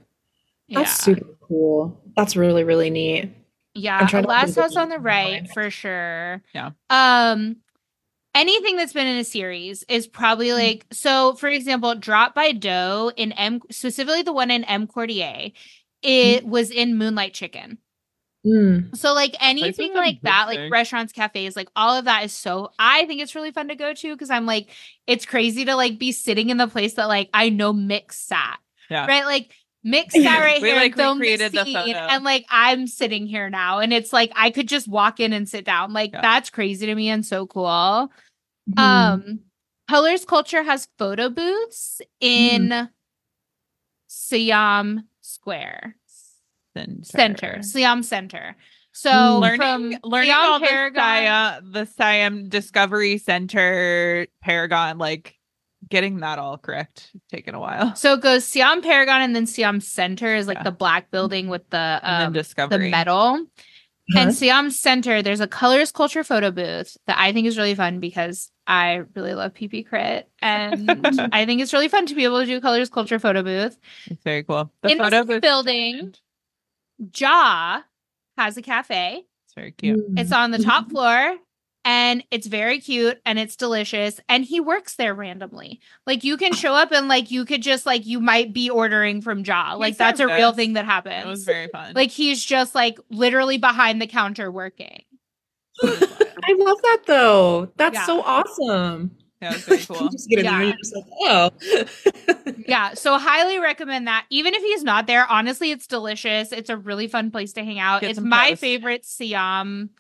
That's yeah. super cool. That's really, really neat. Yeah, I'm trying to last house on the right for sure. Yeah. Um anything that's been in a series is probably like so for example, Drop by Dough in M specifically the one in EmQuartier, it was in Moonlight Chicken. Mm. So like anything like that, like restaurants, cafes, like all of that is so I think it's really fun to go to because I'm like, it's crazy to like be sitting in the place that like I know Mick sat. Yeah. Right? Like Mick sat right We, here like, and filmed the recreated the photo. and like I'm sitting here now. And it's like I could just walk in and sit down. Like Yeah. that's crazy to me and so cool. Mm-hmm. Um Colors Culture has photo booths in Siam Square Center. Center, Siam Center. So learning from learning Siam all the Paragon- Siam, the Siam Discovery Center Paragon, like getting that all correct, taken a while. So it goes Siam Paragon and then Siam Center is like Yeah. the black building with the And then um, the Discovery. metal. Huh? And Siam Center, there's a colors culture photo booth that I think is really fun because I really love PP Krit. And I think it's really fun to be able to do colors culture photo booth. It's very cool. The In this photo booth building, Ja has a cafe. It's very cute. Mm. It's on the top floor. and it's very cute and it's delicious and he works there randomly like you can show up and like you could just like you might be ordering from Ja like that's a served real thing that happens It was very fun. like he's just like literally behind the counter working I love that though. That's Yeah. so awesome. Yeah, it was very cool. just get in there and Yeah. you're like, oh. yeah so highly recommend that even if he's not there honestly it's delicious it's a really fun place to hang out Get it's my toast. favorite siam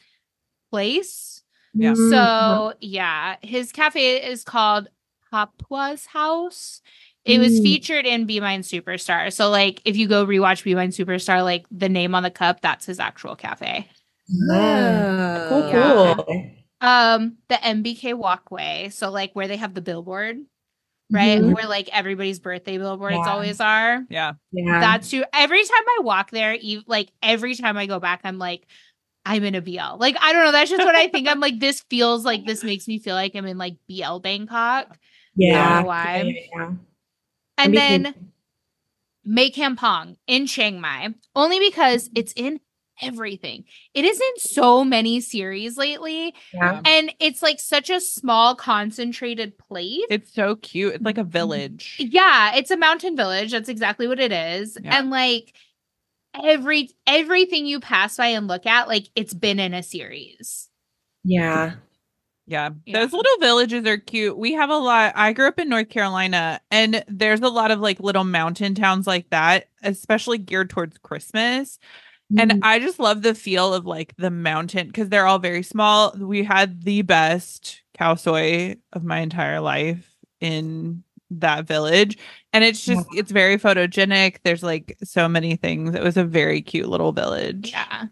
place Mm, So yeah, his cafe is called Papua's House. It was Mm. featured in Be Mine Superstar. So like if you go rewatch Be Mine Superstar, like the name on the cup, that's his actual cafe. Ah, cool, Yeah. cool. Um, the MBK walkway. So like where they have the billboard, right? Mhm. Where like everybody's birthday billboards Yeah. always are. Yeah. Yeah. That's too every time I walk there, ev- like every time I go back, I'm like, I'm in a BL. Like, I don't know. That's just what I think. I'm like, this feels like this makes me feel like I'm in like BL Bangkok. yeah. know why. Yeah, yeah, yeah. And MBK then Mae Kampong in Chiang Mai, only because it's in everything. It is in so many series lately, yeah. and it's like such a small, concentrated place. It's so cute. It's like a mm-hmm. village. yeah, it's a mountain village. That's exactly what it is. Yeah. And like every everything you pass by and look at, like it's been in a series. Yeah. Yeah. Yeah. Those little villages are cute. We have a lot. I grew up in North Carolina and there's a lot of like little mountain towns like that, especially geared towards Christmas. And Mhm. I just love the feel of like the mountain because they're all very small. We had the best khao soi of my entire life in that village. And it's just, it's very photogenic. There's like so many things. It was a very cute little village. Yeah.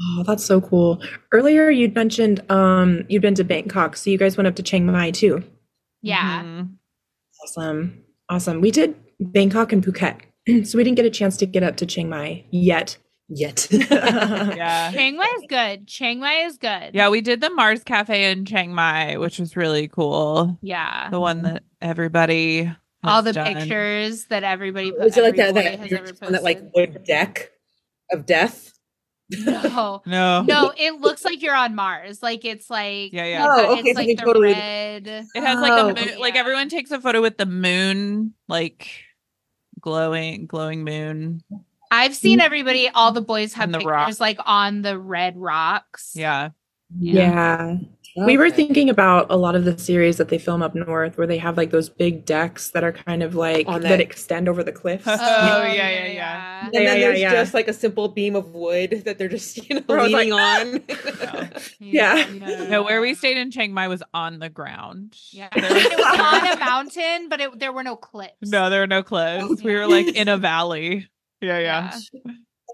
Oh, that's so cool. Earlier you'd mentioned um you'd been to Bangkok, so you guys went up to Chiang Mai too. Yeah. Mhm. Awesome. Awesome. We did Bangkok and Phuket. so we didn't get a chance to get up to Chiang Mai yet. Yet. Yeah. Chiang Mai is good. Chiang Mai is good. Yeah, we did the Mars Cafe in Chiang Mai, which was really cool. Yeah. The one that everybody All the done. pictures that everybody Was it like that, every that, that, on that like wood deck of death? No. No. No, it looks like you're on Mars. Like it's like Yeah, yeah. Oh, it's so like the totally- red. It has like Oh, a moon, like everyone takes a photo with the moon, like glowing, glowing moon. I've seen everybody. All the boys have And the pictures rock. like on the red rocks. Yeah. Yeah. We were thinking about a lot of the series that they film up north where they have like those big decks that are kind of like On that. that- extend over the cliffs. Oh, yeah, yeah, yeah. And Yeah, then yeah, there's yeah. just like a simple beam of wood that they're just, you know, Where I was like, leaning "Ah!" on. Yeah. No, where we stayed in Chiang Mai was on the ground. Yeah. And it was on a mountain, but it, there were no cliffs. no, there were no cliffs. We were like in a valley. Yeah, yeah.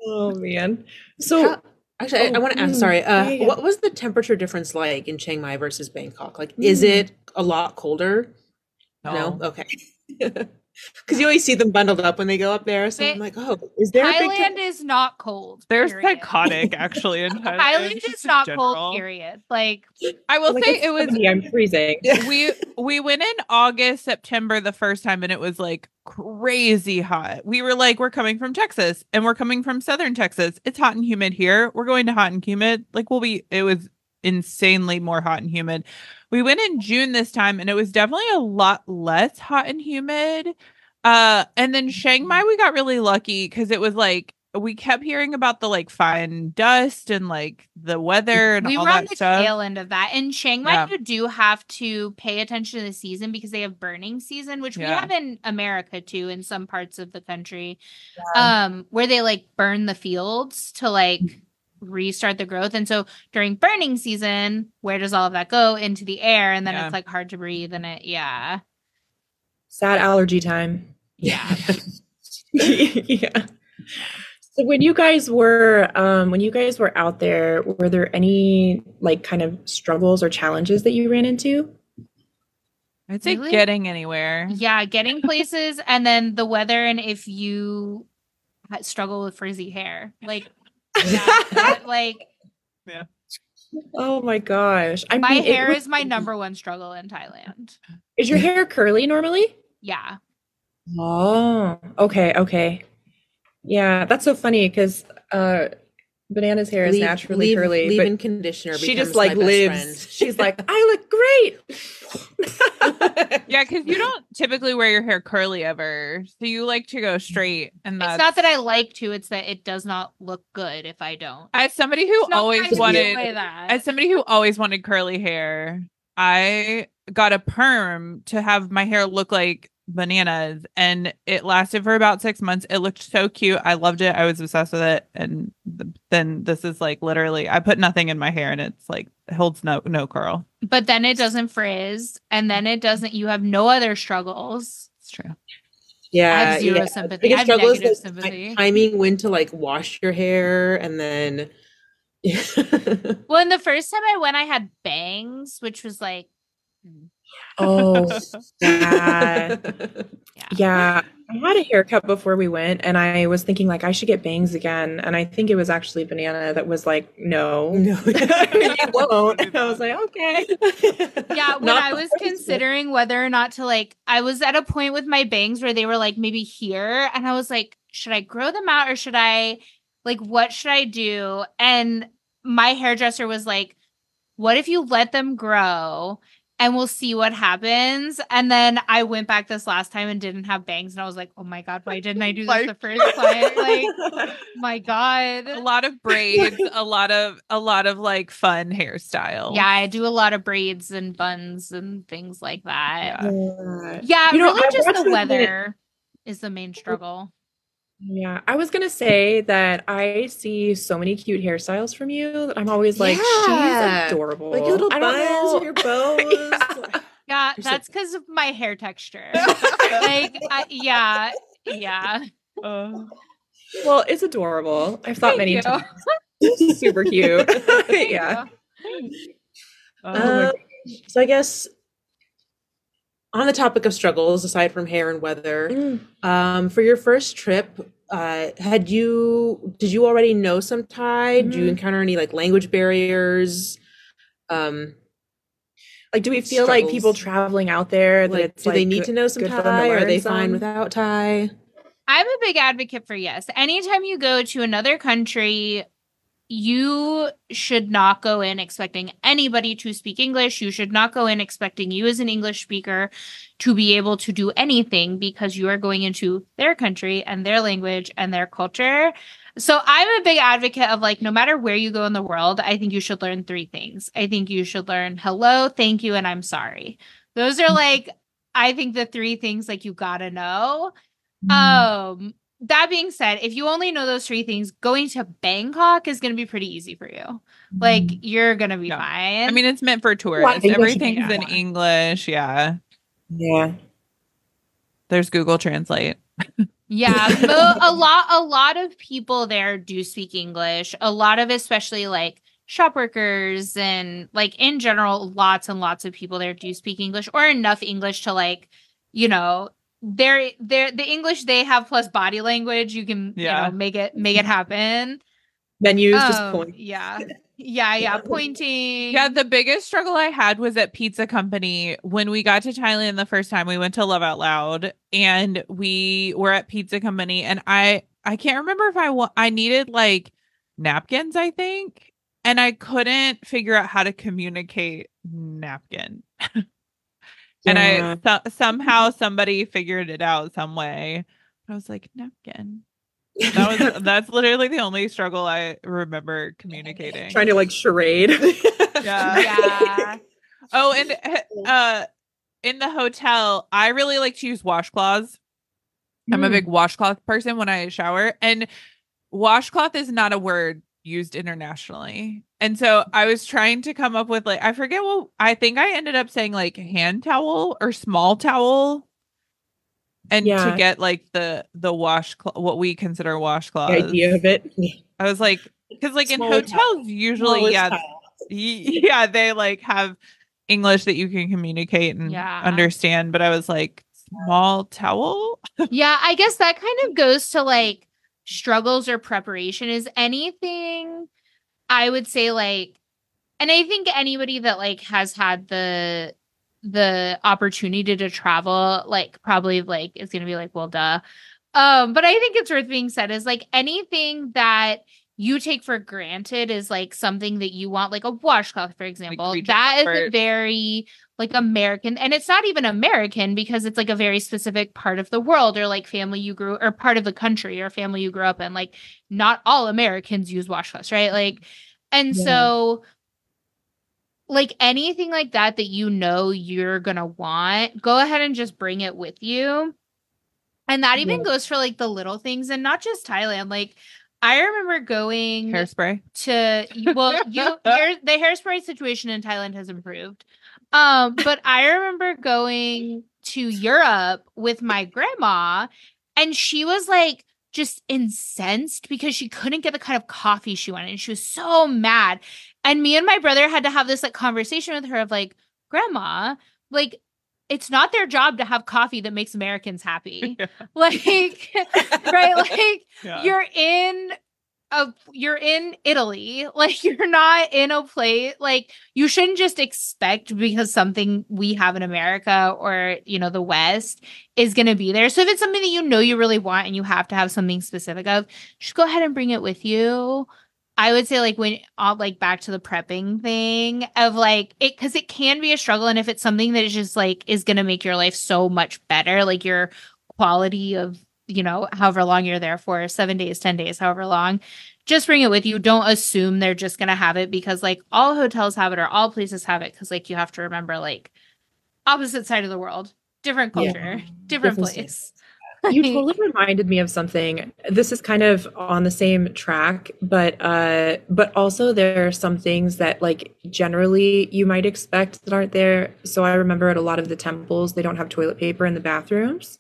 Oh man. So How- Actually, I, I Oh, want to ask. mm, Sorry, uh, yeah, yeah. what was the temperature difference like in Chiang Mai versus Bangkok? Like, is Mm. it a lot colder? No. Okay. Because you always see them bundled up when they go up there. So They- I'm like, oh, is there a big Thailand difference? is not cold. They're period. psychotic actually in Thailand. Thailand is not general. cold. Period. Like I will like, say it was 70, I'm freezing. we we went in August, September the first time, and it was like crazy hot. We were like, we're coming from Texas and we're coming from southern Texas. It's hot and humid here. We're going to hot and humid. Like we'll be it was insanely more hot and humid. We went in June this time and it was definitely a lot less hot and humid. Uh and then Chiang Mai we got really lucky because it was like we kept hearing about the like fine dust and like the weather and we all were on that the stuff. tail end of that. In Chiang Mai, Yeah. you do have to pay attention to the season because they have burning season, which we have in America too, in some parts of the country, um, where they like burn the fields to like restart the growth. And so during burning season, where does all of that go? Into the air, and then Yeah. it's like hard to breathe, and it, yeah, Sad allergy time. yeah. yeah. So when you guys were um when you guys were out there, were there any like kind of struggles or challenges that you ran into? I'd say Really? getting anywhere. Yeah, getting places and then the weather and if you struggle with frizzy hair. Like yeah, like yeah. Oh my gosh. I my mean, hair was- is my number one struggle in Thailand. Is your hair curly normally? Yeah. Oh, okay, okay. Yeah, that's so funny because uh Banana's hair is Leave- naturally leave- curly, but leave-in conditioner. she just like my best lives. She's like, I look great. Yeah, because you don't typically wear your hair curly ever. So you like to go straight. And that's It's not that I like to, it's that it does not look good if I don't. as somebody who It's always wanted that. as somebody who always wanted curly hair, I got a perm to have my hair look like bananas and it lasted for about six months. It looked so cute. I loved it. I was obsessed with it. And th- then this is like literally I put nothing in my hair and it's like holds no no curl. but then it doesn't frizz, and then it doesn't. You have no other struggles. It's true. yeah, I have zero yeah. sympathy. Biggest I have struggle is negative the sympathy. timing when to like wash your hair and then. Well, and the first time I went, I had bangs, which was like, Oh, yeah. yeah. Yeah. I had a haircut before we went and I was thinking like I should get bangs again. And I think it was actually Banana that was like, no. no, you won't. And I was like, okay. Yeah, when Not I was considering whether or not to like, I was at a point with my bangs where they were like maybe here, and I was like, should I grow them out or should I, like, what should I do? And my hairdresser was like, what if you let them grow and we'll see what happens? And then I went back this last time and didn't have bangs, and I was like, oh my god, why didn't I do this Like- the first time? Like, my god. a lot of braids, a lot of a lot of like fun hairstyle. Yeah, I do a lot of braids and buns and things like that. Yeah. Yeah. Yeah, You know, really I just the weather is the main oh. struggle. Yeah, I was gonna say that I see so many cute hairstyles from you that I'm always like, Yeah. she's adorable. like your little buns know. or your bows. Yeah, You're that's because of my hair texture. like, I, yeah, yeah. Uh, well, it's adorable. I've thought Thank many you. times. Super cute. yeah. oh Uh, so I guess on the topic of struggles, aside from hair and weather, Mm. um, for your first trip, uh, had you did you already know some Thai? Do you Mhm. encounter any like language barriers? Um, Like, do we feel like people traveling out there that like, it's do they need good- to know some good for them to Thai? Are learn they fine some? without Thai? I'm a big advocate for yes. Anytime you go to another country, you should not go in expecting anybody to speak English. You should not go in expecting you as an English speaker to be able to do anything because you are going into their country and their language and their culture. So I'm a big advocate of like no matter where you go in the world, I think you should learn three things. I think you should learn hello, thank you, and I'm sorry. Those are like I think the three things like you gotta know. Um, that being said, if you only know those three things, going to Bangkok is going to be pretty easy for you. Like mm-hmm. you're going to be Yeah. fine. I mean, it's meant for tourists. English Everything's in yeah. English. Yeah. Yeah. There's Google Translate. yeah, mo- a lot a lot of people there do speak English. A lot of especially like shop workers and like in general lots and lots of people there do speak English or enough English to like, you know, they're they're the English they have plus body language, you can Yeah. you know make it make it happen. Menus just Um, point. Yeah. Yeah, yeah. Pointing. Yeah, the biggest struggle I had was at Pizza Company when we got to Thailand the first time. We went to Love Out Loud, and we were at Pizza Company, and I I can't remember if I wa- I needed like napkins, I think, and I couldn't figure out how to communicate napkin. And I so- somehow somebody figured it out some way. I was like napkin. That was that's literally the only struggle I remember communicating. Trying to like charade. Yeah. Yeah. Oh, and uh in the hotel, I really like to use washcloths. I'm a Mm. big washcloth person when I shower, and washcloth is not a word used internationally. And so I was trying to come up with like I forget what I think I ended up saying like hand towel or small towel. And Yeah. to get like the the washcloth what we consider washcloths. the idea of it. I was like because like in hotels towel. usually Smallest yeah towel. y- yeah they like have english that you can communicate and Yeah. understand but i was like small towel yeah, I guess that kind of goes to like struggles or preparation is anything I would say like and I think anybody that like has had the the opportunity to travel like probably like is going to be like well duh. Um but I think it's worth being said is like anything that you take for granted is like something that you want, like a washcloth, for example. creature that is a very like American, and it's not even American because it's like a very specific part of the world or like family you grew or part of the country or family you grew up in. Like, not all Americans use washcloths, right? Like, and Yeah. so like anything like that that you know you're gonna want, go ahead and just bring it with you. And that even Yeah. goes for like the little things and not just Thailand. Like I remember going Hairspray. to well, you hair, the hairspray situation in Thailand has improved. Um, but I remember going to Europe with my grandma, and she was like just incensed because she couldn't get the kind of coffee she wanted, and she was so mad. And me and my brother had to have this like conversation with her of like, Grandma, like it's not their job to have coffee that makes Americans happy. Yeah. Like, right? Like Yeah. you're in a you're in Italy. Like you're not in a place like you shouldn't just expect because something we have in America or you know the West is gonna be there. So if it's something that you know you really want and you have to have something specific of, just go ahead and bring it with you. I would say like when uh, like back to the prepping thing of like it because it can be a struggle and if it's something that is just like is gonna make your life so much better, like your quality of you know however long you're there for seven days, ten days, however long, just bring it with you. Don't assume they're just gonna have it because like all hotels have it or all places have it because like you have to remember like opposite side of the world, different Yeah. culture, different Different place. You totally reminded me of something this is kind of on the same track but uh but also there are some things that like generally you might expect that aren't there so i remember at a lot of the temples they don't have toilet paper in the bathrooms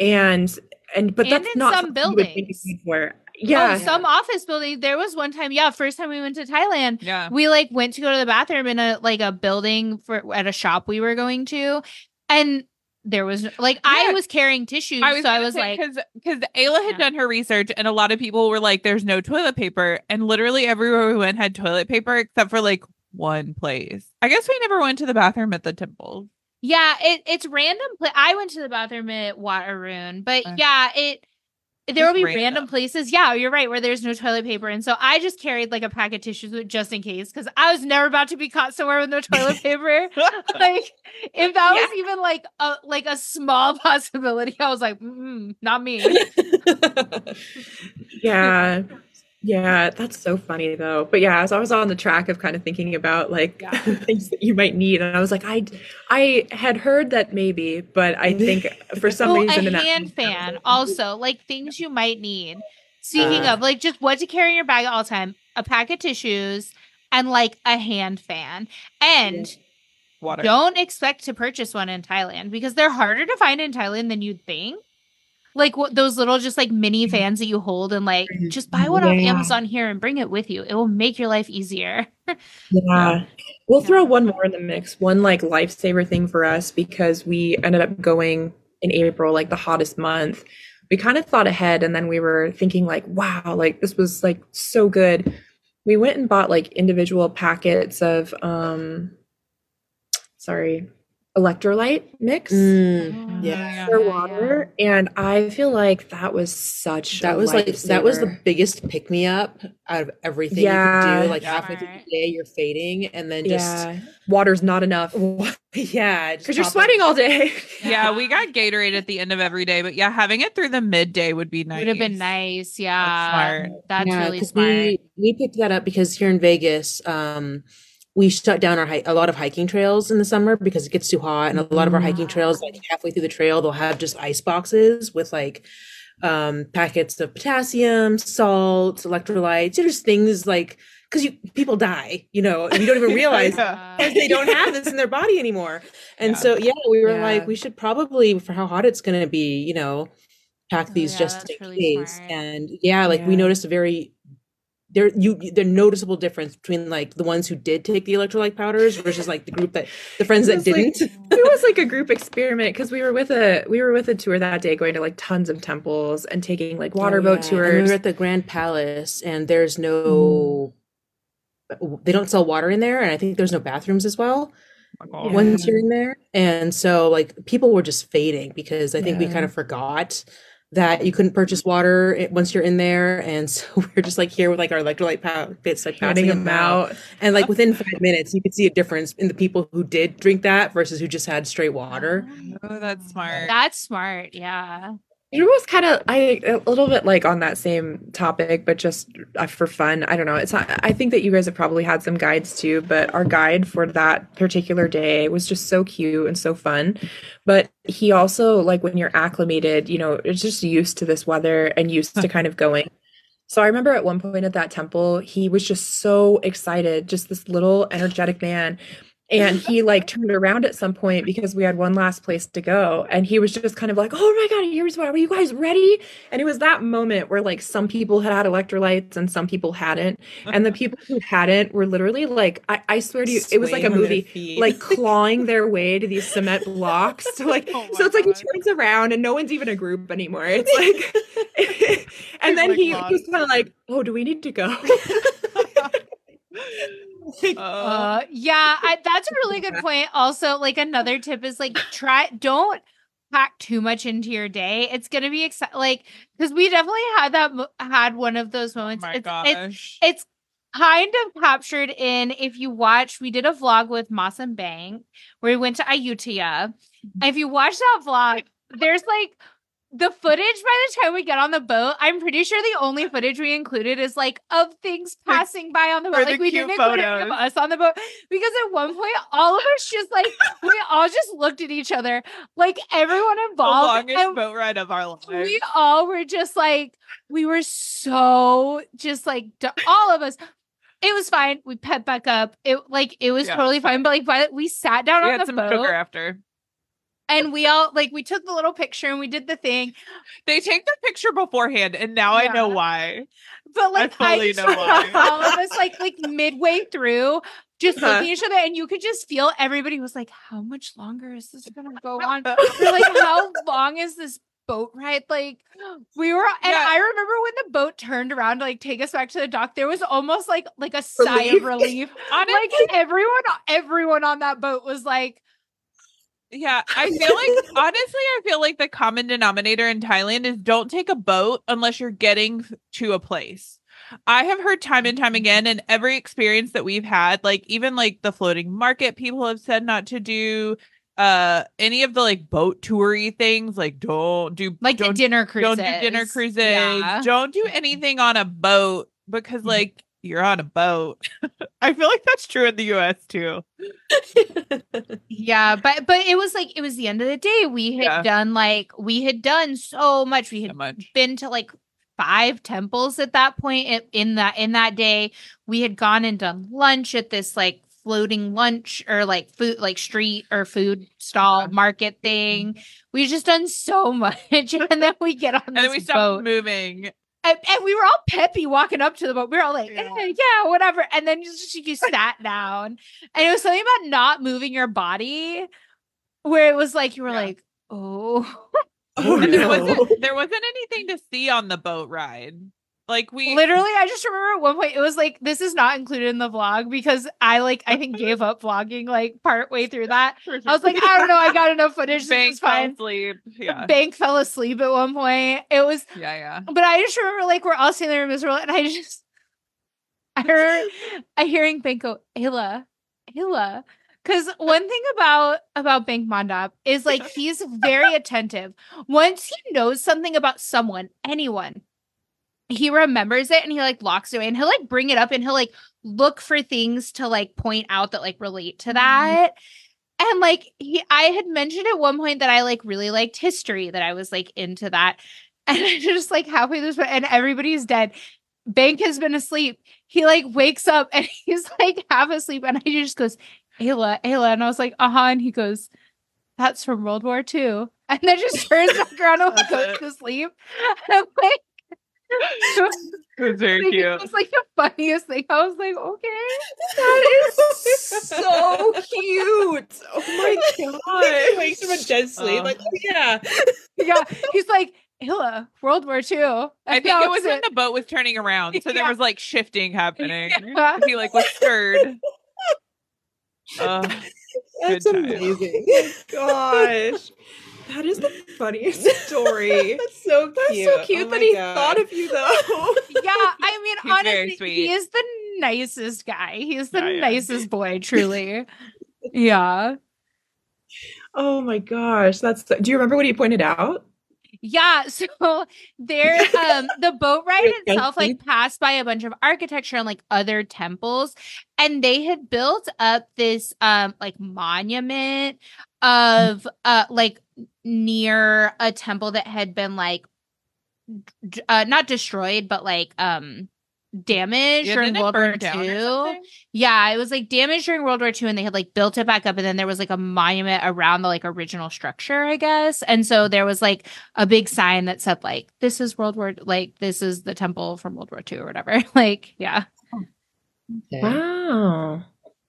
and and but And that's in not some something you would think buildings. you'd wear. Yeah, yeah some office building. There was one time, yeah, first time we went to Thailand, Yeah. we like went to go to the bathroom in a like a building for at a shop we were going to, and there was like I was carrying tissues, I was so I was say, like, because because Ayla had Yeah. done her research and a lot of people were like, "There's no toilet paper," and literally everywhere we went had toilet paper except for like one place. I guess we never went to the bathroom at the temple. yeah, it it's random. Pla- I went to the bathroom at Wat Arun, but Okay. yeah, it. There will be random. random places. Yeah, you're right, where there's no toilet paper. And so I just carried like a pack of tissues just in case because I was never about to be caught somewhere with no toilet paper. like if that was even like a like a small possibility, I was like, mm not me. yeah yeah that's so funny though but yeah as i was on the track of kind of thinking about like Yeah. things that you might need and i was like i i had heard that maybe but i think for some Oh, reason a in that- hand fan, also like things you might need. Speaking Uh. of like just what to carry in your bag at all time, a pack of tissues and like a hand fan. And Water. don't expect to purchase one in Thailand because they're harder to find in Thailand than you'd think. Like what those little just like mini fans that you hold and like Mhm. just buy one off Amazon here and bring it with you. It will make your life easier. Yeah. We'll throw one more in the mix. One like lifesaver thing for us because we ended up going in April, like the hottest month. We kind of thought ahead and then we were thinking like, wow, like this was like so good. We went and bought like individual packets of um sorry, electrolyte mix Mm, yeah. yeah. for water. And I feel like that was such That a was like that was the biggest pick me up out of everything you Yeah. could do. Like halfway through the day, you're fading, and then just yeah. Water's not enough. yeah, Because you're sweating all day. Yeah, we got Gatorade at the end of every day, but yeah, having it through the midday would be nice. Would have been nice. Yeah. smart. That's Yeah, really 'cause smart. We, we picked that up because here in Vegas, um, we shut down our a lot of hiking trails in the summer because it gets too hot, and a lot of our hiking trails, like halfway through the trail, they'll have just ice boxes with like um, packets of potassium, salt, electrolytes, just things like because you people die, you know, and you don't even realize Yeah. they don't have this in their body anymore. And Yeah. so, yeah, we were Yeah. like, we should probably, for how hot it's going to be, you know, pack Oh, these yeah, just in really case. smart. And yeah, like we noticed a very there you the noticeable difference between like the ones who did take the electrolyte powders versus like the group that the friends that didn't. it was like a group experiment because we were with a we were with a tour that day going to like tons of temples and taking like water Oh, boat yeah. And we were at the Grand Palace, and there's no. Mm. They don't sell water in there, and I think there's no bathrooms as well. Oh, once you're in there. And so like people were just fading because I think we kind of forgot that you couldn't purchase water eh, once you're in there, and so we are just like here with like our electrolyte pa- bits, like Handing passing them out. and like within five minutes, you could see a difference in the people who did drink that versus who just had straight water. Oh, oh that's smart. That's smart. Yeah. It was kind of I a little bit like on that same topic, but just uh, for fun. I don't know. It's not. I think that you guys have probably had some guides too, but our guide for that particular day was just so cute and so fun. But he also like when you're acclimated, you know, it's just used to this weather and used to kind of going. So I remember at one point at that temple, he was just so excited, just this little energetic man. And he like turned around at some point because we had one last place to go. And he was just kind of like, oh my God, here's what, are you guys ready? And it was that moment where like some people had had electrolytes and some people hadn't. And the people who hadn't were literally like, I, I swear to you, it was like a Swaying movie like clawing their way to these cement blocks. So like, Oh so it's like he turns around and no one's even a group anymore. It's like, and then he was kind of like, "Oh, do we need to go?" Uh, Uh, yeah, I, that's a really good point. Also, like another tip is like try don't pack too much into your day. It's gonna be like because we definitely had that had one of those oh moments. my it's, gosh. it's it's kind of captured in if you watch. We did a vlog with Moss and Bank where we went to Ayutthaya. If you watch that vlog, there's like the footage by the time we get on the boat, I'm pretty sure the only footage we included is like of things passing by on the or boat. the Like we didn't include of us on the boat because at one point all of us just like we all just looked at each other like everyone the involved longest and boat ride of our lives. we all were just like we were so just like all of us it was fine we pet back up it like it was Yeah. totally fine but like by the, we sat down we on the boat after. And we all like we took the little picture and we did the thing They take the picture beforehand, and now I know why. but like I, fully just know why. all of us like like midway through just Uh-huh. looking at each other and you could just feel everybody was like how much longer is this gonna go on we're like how long is this boat ride like we were and Yeah. i remember when the boat turned around to like take us back to the dock there was almost like like a sigh of Relief. relief Honestly, like everyone everyone on that boat was like Yeah, I feel like honestly, I feel like the common denominator in Thailand is don't take a boat unless you're getting to a place. I have heard time and time again, and every experience that we've had, like even like the floating market, people have said not to do. Uh, any of the like boat toury things, like don't do like don't dinner cruises don't do dinner cruises. Yeah. Don't do anything on a boat because Mm-hmm. like you're on a boat. I feel like that's true in the US too. Yeah, but but it was like it was the end of the day. We had Yeah. done like we had done so much. We So had much. been to like five temples at that point in, in that in that day. We had gone and done lunch at this like floating lunch or like food like street or food stall Yeah. market thing. We just done so much, and then we get on And then we boat, moving. And, and we were all peppy walking up to the boat. We were all like, Yeah. "Eh, yeah, whatever. And then you just you sat down, and it was something about not moving your body, where it was like you were Yeah. like, oh, Oh, And there wasn't there wasn't anything to see on the boat ride. Like we literally. I just remember at one point it was like this is not included in the vlog because I like I think gave up vlogging like part way through that. I was like, I don't know, I got enough footage. This bank fell fine. asleep. Yeah. Bank fell asleep at one point. It was Yeah, yeah. but I just remember like we're all sitting there miserable, and I just I heard I hearing Bank go, Ayla, Ayla. Because one thing about about Bank Mondop is like he's very attentive. Once he knows something about someone, anyone, he remembers it and he like locks it away and he'll like bring it up and he'll like look for things to like point out that like relate to that. And like he I had mentioned at one point that I like really liked history, that I was like into that. And I just like halfway this, and everybody's dead. Bank has been asleep. He like wakes up and he's like half asleep. And I just goes, Ayla, Ayla. And I was like, uh huh. And he goes, That's from World War II. And then just turns back around and goes to sleep. And I'm like, It was very like, cute. It was like the funniest thing. I was like, okay. That is so cute. Oh my god. wakes from a dead sleep. Oh. like, oh yeah. Yeah. He's like, Ayla, World War II. I And think that it was when the boat was turning around. So there Yeah. was like shifting happening. Yeah. He like was stirred. Uh, That's Good time. amazing. Gosh. That is the funniest story. That's so cute. That's so cute Oh that he God. thought of you though. yeah, I mean, He's honestly, he is the nicest guy. He's the Yeah, yeah. nicest boy, truly. yeah. oh my gosh, that's. Do you remember what he pointed out? Yeah, so there um the boat ride itself like passed by a bunch of architecture and like other temples and they had built up this um like monument of uh like near a temple that had been like uh not destroyed but like um damaged Yeah, during it World War burn II. Yeah, it was like damaged during World War II and they had like built it back up and then there was like a monument around the like original structure, I guess. And so there was like a big sign that said like this is World War like this is the temple from World War II or whatever. like, yeah. Okay. Wow,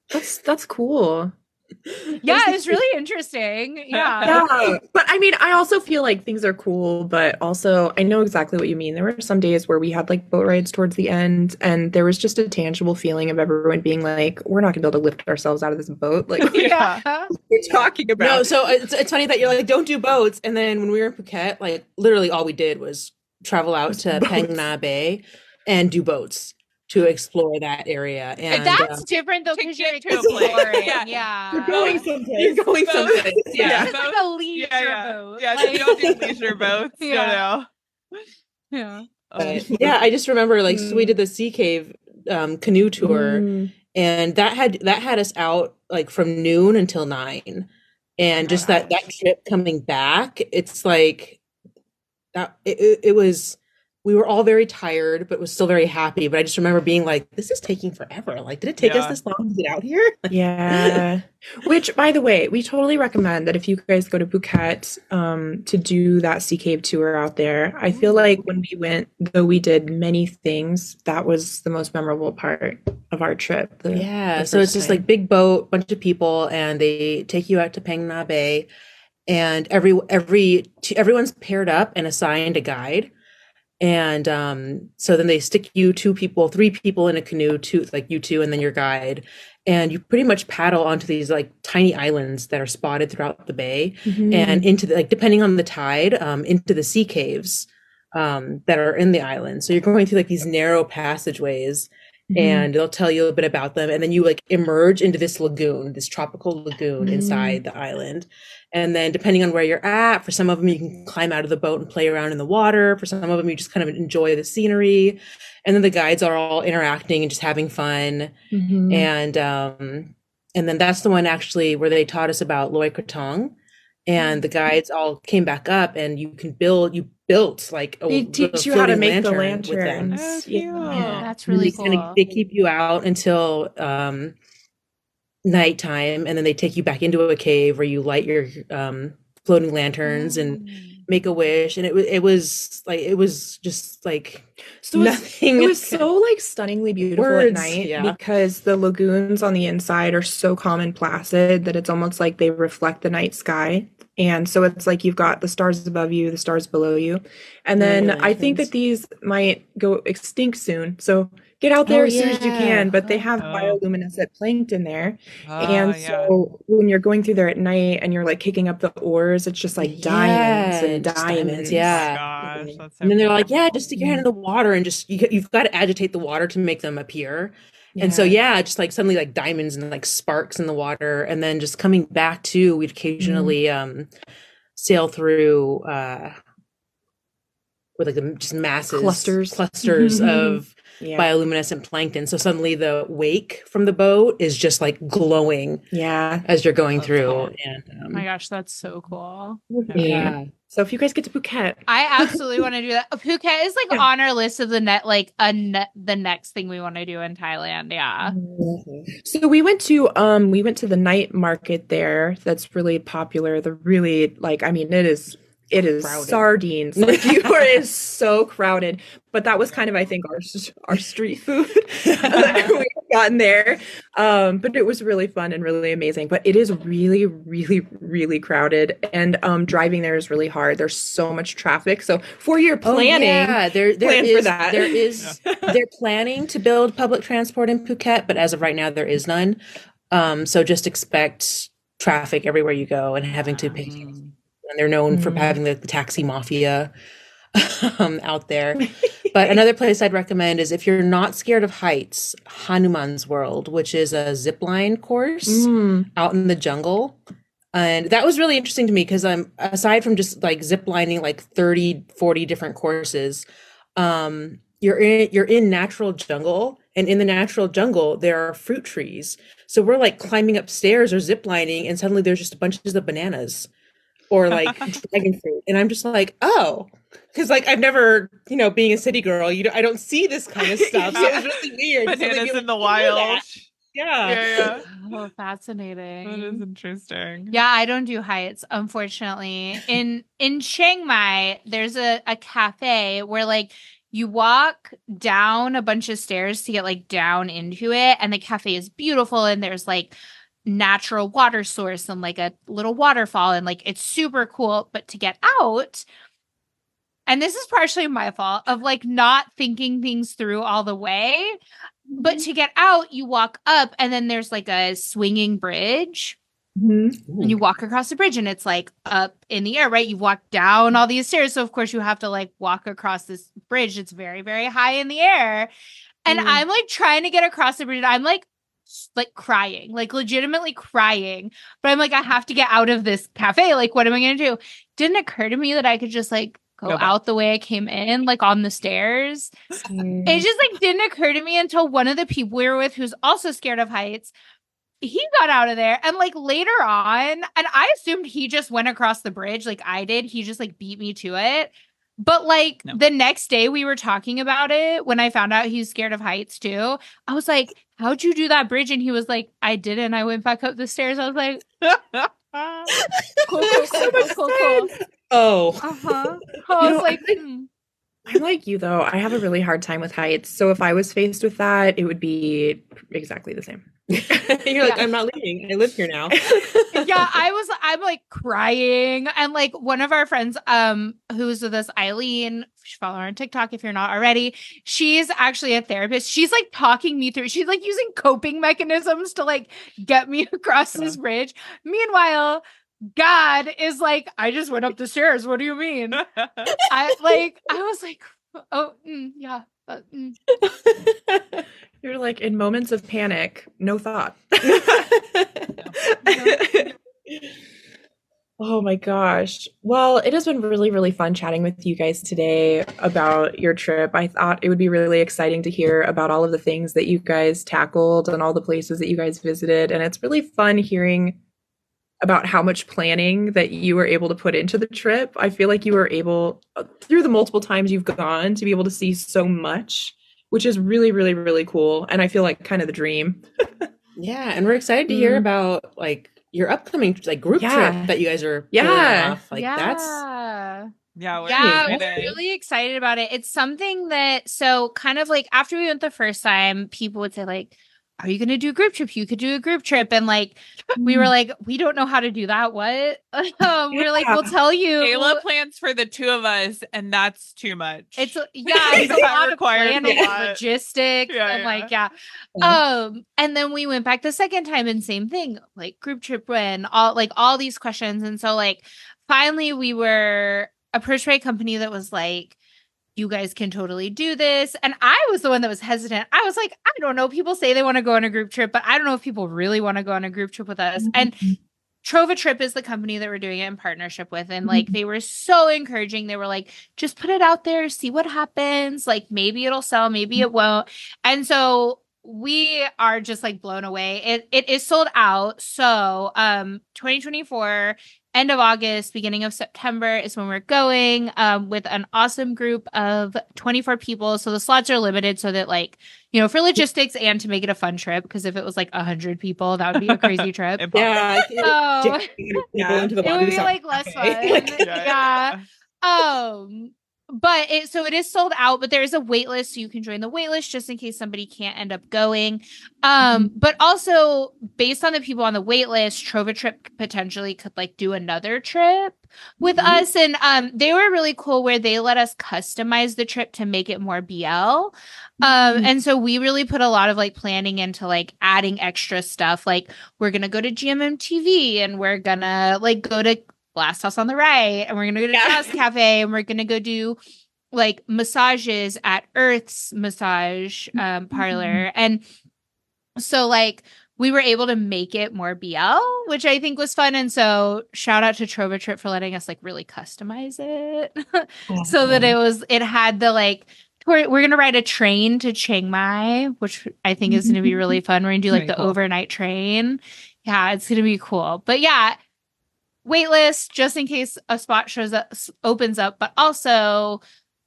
that's that's cool. Yeah, it's really interesting. Yeah. Yeah, but I mean, I also feel like things are cool, but also I know exactly what you mean. There were some days where we had like boat rides towards the end, and there was just a tangible feeling of everyone being like, "We're not gonna be able to lift ourselves out of this boat." Like, what Yeah. are you talking about? No, so it's, it's funny that you're like, don't do boats. And then when we were in Phuket, like literally all we did was travel out to Boats. Phang Nga Bay and do boats to explore that area. And That's uh, different though because you're get to a place. exploring. Yeah. Yeah. You're going someplace. you're going Boats. someplace. Yeah. Yeah. It's like a leisure Yeah, yeah. boat. Yeah, Like- you don't do leisure boats. Yeah. No, yeah. no. But, yeah, I just remember like so we did the Sea Cave um, canoe tour. Mm. and that had that had us out like from noon until nine and just that that trip coming back it's like that it, it, it was we were all very tired but was still very happy but i just remember being like this is taking forever like did it take us this long to get out here Yeah. Which, by the way, we totally recommend that if you guys go to Phuket um, to do that Sea Cave tour out there. I feel like when we went, though we did many things, that was the most memorable part of our trip. the- yeah the so it's first just time. like big boat bunch of people and they take you out to Phang Nga Bay and every every everyone's paired up and assigned a guide and um so then they stick you two people three people in a canoe two like you two and then your guide. And you pretty much paddle onto these like tiny islands that are spotted throughout the bay Mhm. and into the like depending on the tide um into the sea caves um that are in the island. So you're going through like these narrow passageways Mhm. and they'll tell you a bit about them and then you like emerge into this lagoon this tropical lagoon Mhm. inside the island and then depending on where you're at for some of them you can climb out of the boat and play around in the water for some of them you just kind of enjoy the scenery and then the guides are all interacting and just having fun Mhm. and um and then that's the one actually where they taught us about Loy Krathong and the guides all came back up and you can build you built like a They teach you how to floating make the lantern with them. lanterns. Oh, cute. Yeah. That's really they kinda- cool. they keep you out until um, nighttime, and then they take you back into a cave where you light your um, floating lanterns and make a wish. And it was it was like it was just like So nothing. It was so like stunningly beautiful at night yeah. because the lagoons on the inside are so calm and placid that it's almost like they reflect the night sky. And so it's like you've got the stars above you, the stars below you. And then yeah, I think that these might go extinct soon. So get out there Oh, as soon as you can. But they have Oh. bioluminescent plankton there. Ah, and yeah. so when you're going through there at night and you're like kicking up the oars, it's just like diamonds Yeah, and diamonds. diamonds, Oh yeah. gosh, that's so and then they're like, yeah, just stick your hand in the water and just you, you've got to agitate the water to make them appear. And so yeah, just like suddenly like diamonds and like sparks in the water, and then just coming back to, we'd occasionally um sail through uh with like the just masses Clusters. clusters of yeah. bioluminescent plankton. So suddenly the wake from the boat is just like glowing yeah. as you're going through. cool. And Oh um, my gosh, that's so cool. yeah. So if you guys get to Phuket, I absolutely want to do that. Phuket is like Yeah. on our list of the net, like a net, the next thing we want to do in Thailand. Yeah. So we went to um we went to the night market there that's really popular. The really like I mean it is it is Crowded. sardines. Like you are it is so crowded. But that was kind of I think our our street food that we had gotten there. Um but it was really fun and really amazing. But it is really really really crowded and um driving there is really hard. There's so much traffic. So for your Oh, planning yeah, there, there plan for is- that. There is, they're planning to build public transport in Phuket, but as of right now, there is none. Um, so just expect traffic everywhere you go and having to pay. Mm. and they're known for Mhm. having the, the taxi mafia um, out there. But another place I'd recommend is if you're not scared of heights, Hanuman's World, which is a zip line course Mm. out in the jungle. And that was really interesting to me because I'm aside from just like zip lining like 30, 40 different courses, um, you're in you're in natural jungle and in the natural jungle there are fruit trees. So we're like climbing up stairs or zip lining and suddenly there's just bunches of bananas or like dragon fruit. And I'm just like, oh, because like I've never, you know, being a city girl, you know, I don't see this kind of stuff. So it was really weird. So Bananas like, in the "You know that?" wild. Yeah. Yeah, yeah. Oh, That is fascinating. interesting. Yeah, I don't do heights, unfortunately. In in Chiang Mai, there's a, a cafe where like you walk down a bunch of stairs to get like down into it, and the cafe is beautiful and there's like natural water source and like a little waterfall and like it's super cool. But to get out, and this is partially my fault of like not thinking things through all the way. But to get out, you walk up and then there's like a swinging bridge Mhm. and you walk across the bridge and it's like up in the air, right? You walk down all these stairs. So of course you have to like walk across this bridge. It's very, very high in the air. And Mm. I'm like trying to get across the bridge. and I'm like s- like crying, like legitimately crying. But I'm like, I have to get out of this cafe. Like, what am I gonna do? Didn't occur to me that I could just like go Go out the way I came in, like on the stairs. It just like didn't occur to me until one of the people we were with, who's also scared of heights, he got out of there. And like later on, and I assumed he just went across the bridge like I did. He just like beat me to it. But like No. the next day we were talking about it when I found out he's scared of heights too. I was like, How'd you do that bridge? And he was like, I didn't. I went back up the stairs. I was like, cool, cool, cool, cool, cool, cool. Oh. Uh-huh. I was like, I hmm. I'm like you though. I have a really hard time with heights. So if I was faced with that, it would be exactly the same. You're like, Yeah. I'm not leaving. I live here now. yeah, I was I'm like crying. And like one of our friends, um, who's with us, Eileen, follow her on TikTok if you're not already. She's actually a therapist. She's like talking me through, she's like using coping mechanisms to like get me across this bridge. Meanwhile, God is like, I just went up the stairs. What do you mean? I like, I was like, oh, mm, yeah. uh, mm. You're like in moments of panic, no thought. oh my gosh. Well, it has been really, really fun chatting with you guys today about your trip. I thought it would be really exciting to hear about all of the things that you guys tackled and all the places that you guys visited. And it's really fun hearing about how much planning that you were able to put into the trip. I feel like you were able, through the multiple times you've gone, to be able to see so much, which is really, really, really cool. And I feel like kind of the dream. yeah, and we're excited to hear Mm. about like your upcoming like group Yeah. trip that you guys are Yeah. off. Like yeah. that's yeah, we're yeah, excited. we're really excited about it. It's something that so kind of like after we went the first time, people would say like, "Are you going to do a group trip? You could do a group trip." And like we were like, "We don't know how to do that." What? um, we're like, "We'll tell you." Kayla plans for the two of us, and that's too much. It's a- yeah, it's a lot of planning, lot. logistics, Yeah, and yeah. like yeah. Yeah. Um, and then we went back the second time and same thing, like group trip and all like all these questions. And so like finally we were approached by a company that was like, you guys can totally do this. And I was the one that was hesitant. I was like, I don't know. People say they want to go on a group trip, but I don't know if people really want to go on a group trip with us. Mm-hmm. And Trova Trip is the company that we're doing it in partnership with. And like mm-hmm. they were so encouraging. They were like, just put it out there, see what happens. Like maybe it'll sell, maybe mm-hmm. it won't. And so we are just like blown away. It it is sold out. So um 2024 end of August, beginning of September is when we're going um, with an awesome group of 24 people. So the slots are limited so that like, you know, for logistics and to make it a fun trip. Because if it was like 100 people, that would be a crazy trip. Yeah. I can't- Oh, Jam people Yeah. into the it would be like less fun. Like, yeah. Um, but it so it is sold out, but there is a wait list, so you can join the wait list just in case somebody can't end up going. Um, but also based on the people on the wait list, Trova Trip potentially could like do another trip with Mhm. us. And um they were really cool where they let us customize the trip to make it more BL. Um, and so we really put a lot of like planning into like adding extra stuff. Like we're gonna go to GMM TV and we're gonna like go to Blast House on the right, and we're gonna go to Yeah. Jazz Cafe, and we're gonna go do like massages at Earth's massage mm-hmm. um, parlor, mm-hmm. and so like we were able to make it more BL, which I think was fun. And so shout out to Trova Trip for letting us like really customize it so that mm-hmm. it was it had the like we're, we're gonna ride a train to Chiang Mai, which I think is gonna be really fun. We're gonna do like Very the cool. overnight train. Yeah, it's gonna be cool. But yeah, waitlist just in case a spot shows up opens up, but also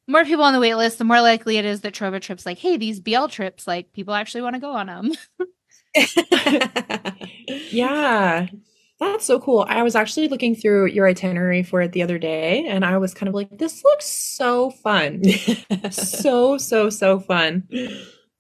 more people on the wait list, the more likely it is that Trova Trip's like, hey, these BL trips, like people actually want to go on them. Yeah. That's so cool. I was actually looking through your itinerary for it the other day and I was kind of like, this looks so fun. so, so, so fun.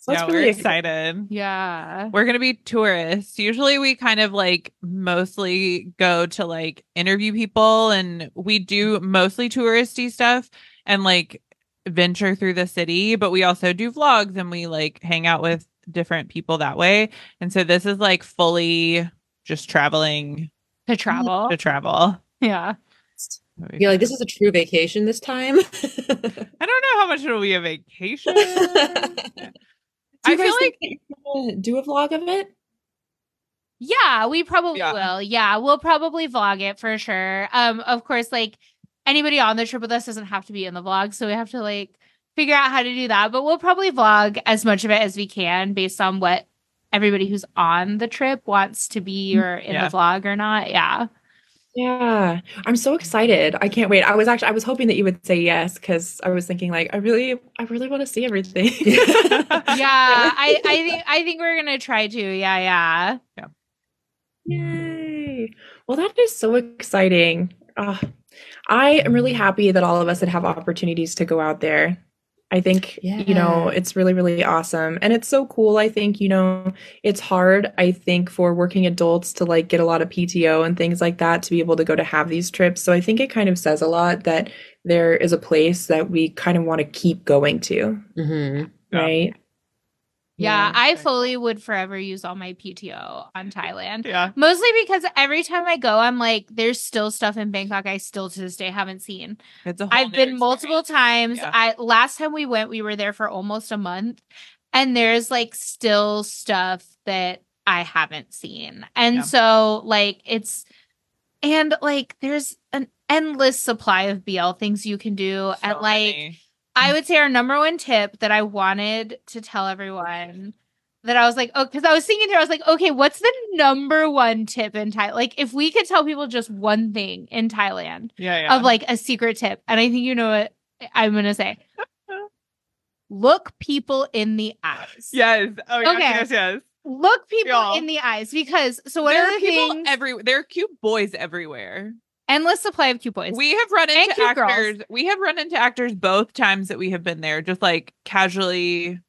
So yeah, that's we're really ex- excited. yeah. We're gonna be tourists. Usually we kind of like mostly go to like interview people and we do mostly touristy stuff and like venture through the city, but we also do vlogs and we like hang out with different people that way. And so this is like fully just traveling To travel. to travel. Yeah. You're like, this is a true vacation this time. I don't know how much it'll be a vacation. Do I you feel guys like think that do a vlog of it? Yeah, we probably Yeah. will. Yeah, we'll probably vlog it for sure. Um, of course, like anybody on the trip with us doesn't have to be in the vlog, so we have to like figure out how to do that. But we'll probably vlog as much of it as we can based on what everybody who's on the trip wants to be or in Yeah. the vlog or not. Yeah. Yeah, I'm so excited. I can't wait. I was actually I was hoping that you would say yes because I was thinking like I really I really want to see everything. Yeah. I, I think I think we're gonna try to. Yeah, yeah. Yeah. Yay. Well, that is so exciting. Ah, I am really happy that all of us would have opportunities to go out there. I think, you know, it's really, really awesome. And it's so cool. I think, you know, it's hard, I think, for working adults to like get a lot of PTO and things like that to be able to go to have these trips. So I think it kind of says a lot that there is a place that we kind of want to keep going to, hmm right? Yeah, I fully would forever use all my PTO on Thailand. Yeah. Mostly because every time I go, I'm like, there's still stuff in Bangkok I still to this day haven't seen. It's a whole I've been multiple experience. times. Yeah. I last time we went, we were there for almost a month, and there's like still stuff that I haven't seen. And Yeah. so like it's and like there's an endless supply of BL things you can do. So and like many. I would say our number one tip that I wanted to tell everyone that I was like, oh, because I was thinking through, I was like, okay, what's the number one tip in Thailand? Like, if we could tell people just one thing in Thailand yeah, yeah. of like a secret tip, and I think you know what I'm gonna say. Look people in the eyes. yes. Oh, yes, Okay. yes, yes. Look people Y'all. in the eyes because so one there are the people things every there are cute boys everywhere. Endless supply of cute boys. We have run into cute girls. actors. We have run into actors both times that we have been there, just like casually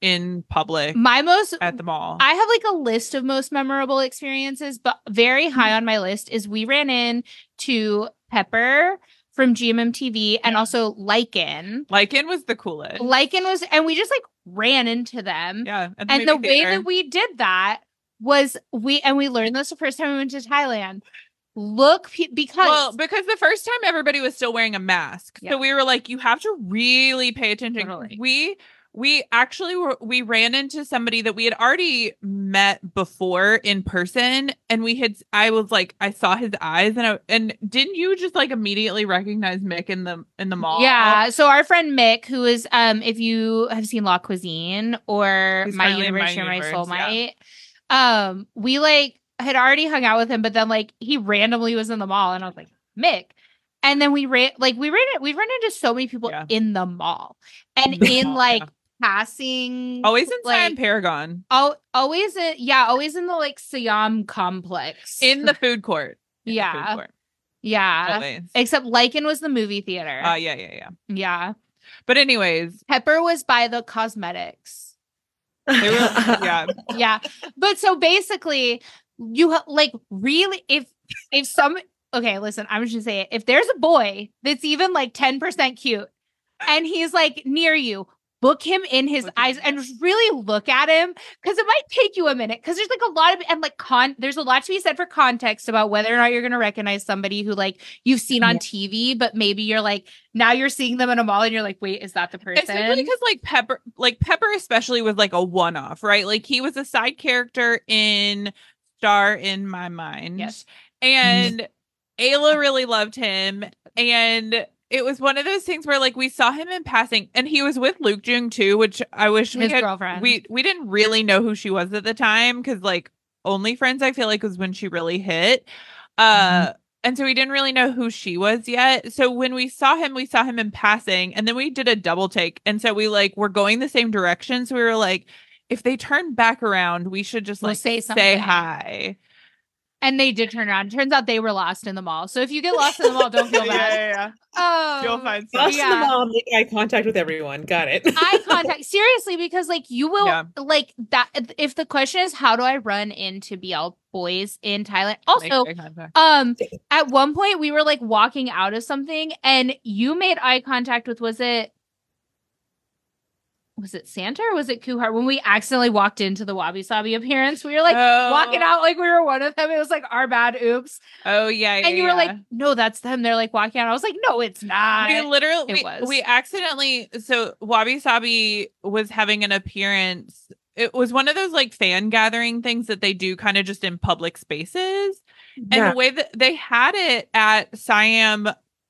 in public My most at the mall. I have like a list of most memorable experiences, but very high Mm-hmm. on my list is we ran in to Pepper from GMMTV and also Lycan. Lycan was the coolest. Lycan was, and we just like ran into them. yeah, at and the movie way that we did that was we, and we learned this the first time we went to Thailand. Look, pe- because well, because the first time everybody was still wearing a mask, Yeah. so we were like, you have to really pay attention. We we actually were we ran into somebody that we had already met before in person, and we had I was like I saw his eyes, and I, and didn't you just like immediately recognize Mick in the in the mall? Yeah. So our friend Mick, who is um, if you have seen La Cuisine or He's My Universe, My You're My Universe, Soul yeah. Um, we like had already hung out with him, but then like he randomly was in the mall, and I was like Mick. And then we ran like we ran we've run into so many people Yeah. in the mall and The in mall, like yeah. passing always in Siam like Paragon al- always in, yeah always in the like Siam complex in the food court. In the food Yeah. court, yeah always. except Lycan was the movie theater Uh, yeah, yeah, yeah. yeah But anyways, Pepper was by the cosmetics were yeah. yeah but so basically you ha- like really if if some okay listen i'm just gonna say it if there's a boy that's even like 10% cute and he's like near you book him in his Look eyes and just really look at him because it might take you a minute because there's like a lot of and like con there's a lot to be said for context about whether or not you're gonna recognize somebody who like you've seen on TV, but maybe you're like now you're seeing them in a mall and you're like, wait, is that the person? Especially because like Pepper, like Pepper, especially was like a one-off, right? Like he was a side character in Star in My Mind, Yes. and Ayla really loved him, and it was one of those things where like we saw him in passing, and he was with Luke Jung too, which I wish we had. girlfriend. We we didn't really know who she was at the time because like Only Friends, I feel like was when she really hit. Uh and so we didn't really know who she was yet. So when we saw him, we saw him in passing, and then we did a double take. And so we like were going the same direction. So we were like, if they turn back around, we should just We'll like say say, hi. and they did turn around. Turns out they were lost in the mall. So if you get lost in the mall, don't feel bad. yeah. Oh, You'll find Lost something. in the mall, make eye contact with everyone. Got it. eye contact seriously because like you will Yeah. like that if the question is how do i run into bl boys in thailand also um at one point we were like walking out of something and you made eye contact with was it was it santa or was it kuhar when we accidentally walked into the wabi sabi appearance we were like walking Oh. out like we were one of them it was like our bad oops Oh yeah, yeah and you were like no that's them they're like walking out i was like no it's not we literally it we, was. we accidentally so Wabi Sabi was having an appearance. It was one of those like fan gathering things that they do kind of just in public spaces. And the way that they had it at Siam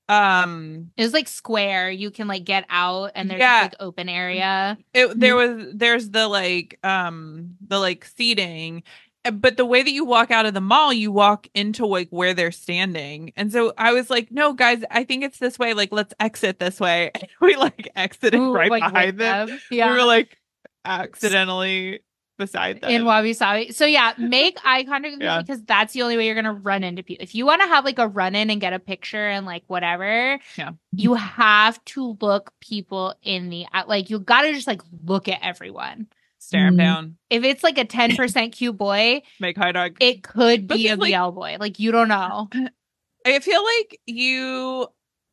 um It was like square. You can like get out and there's Yeah. like open area. it there was there's the like um the like seating uh, but the way that you walk out of the mall you walk into like where they're standing and so i was like no guys i think it's this way like let's exit this way and we like exited Ooh, right like, behind them them. Yeah. we were like accidentally beside them in Wabi Sabi. So yeah, make eye contact Yeah. because that's the only way you're gonna run into people. If you want to have like a run in and get a picture and like whatever, Yeah. you have to look people in the eye. like. You got to just like look at everyone. stare him Mhm. down If it's like a ten percent cute boy, make high dog it could be a like- BL boy. Like you don't know. I feel like you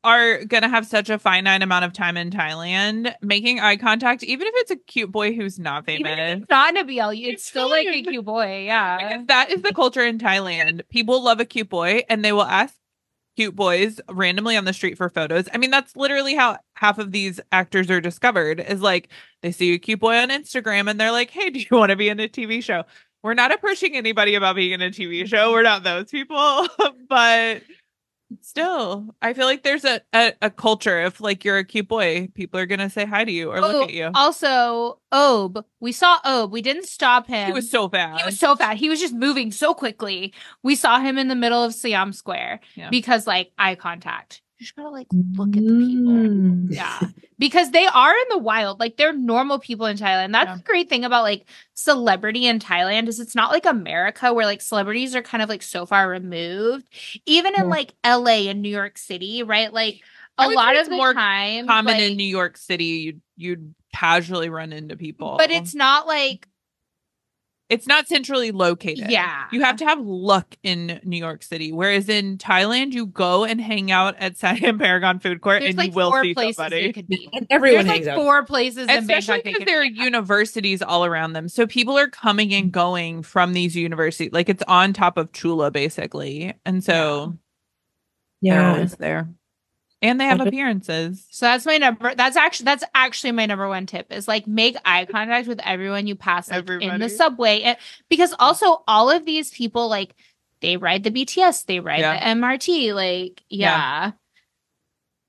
are gonna have such a finite amount of time in Thailand making eye contact, even if it's a cute boy who's not famous. it's not in a BL, it's It's still like a cute boy. Yeah. Because that is the culture in Thailand. People love a cute boy and they will ask cute boys randomly on the street for photos. I mean, that's literally how half of these actors are discovered is like they see a cute boy on Instagram and they're like, hey, do you want to be in a TV show? We're not approaching anybody about being in a TV show. We're not those people. but still, I feel like there's a, a, a culture if like you're a cute boy, people are gonna say hi to you or Oh, look at you. Also, Ob, we saw Ob. We didn't stop him. He was so fast. He was so fast. He was just moving so quickly. We saw him in the middle of Siam Square Yeah. because like eye contact. You just gotta like look at the people. Mm. Yeah. Because they are in the wild. Like they're normal people in Thailand. That's Yeah. the great thing about like celebrity in Thailand is it's not like America where like celebrities are kind of like so far removed. Even in Yeah. like LA and New York City, right? Like a lot of the more time common like, in New York City, you'd you'd casually run into people. but it's not like it's not centrally located. Yeah. You have to have luck in New York City. Whereas in Thailand, you go and hang out at Siam Paragon Food Court there's and like you will four see places somebody. they could be. And everyone There's hangs like out. four places in Especially Bangkok they because there are universities all around them. So people are coming and mm-hmm. going from these universities. Like it's on top of Chula, basically. And so they're Yeah. always there. And they have Okay. appearances. So that's my number. That's actually that's actually my number one tip is like make eye contact with everyone you pass like, in the subway, and, because also all of these people like they ride the BTS, they ride Yeah. the MRT, like yeah.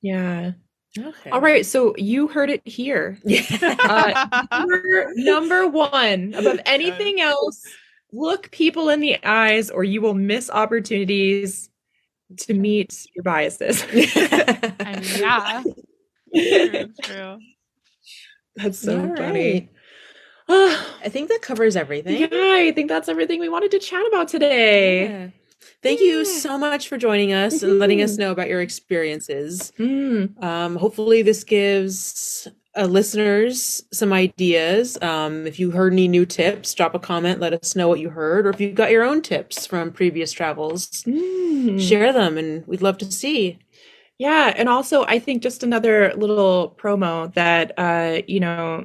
Yeah. Okay. All right. So you heard it here. Uh, number, number one, above anything else, look people in the eyes or you will miss opportunities to meet your biases. I mean, yeah. True, true. That's so All funny. I think that covers everything. yeah, I think that's everything we wanted to chat about today. Yeah. Thank you so much for joining us and letting us Mhm. know about your experiences. Mm, Um, hopefully, this gives uh, listeners some ideas. Um, if you heard any new tips, drop a comment. Let us know what you heard, or if you've got your own tips from previous travels, mm. share them, and we'd love to see. Yeah, and also I think just another little promo that uh, you know,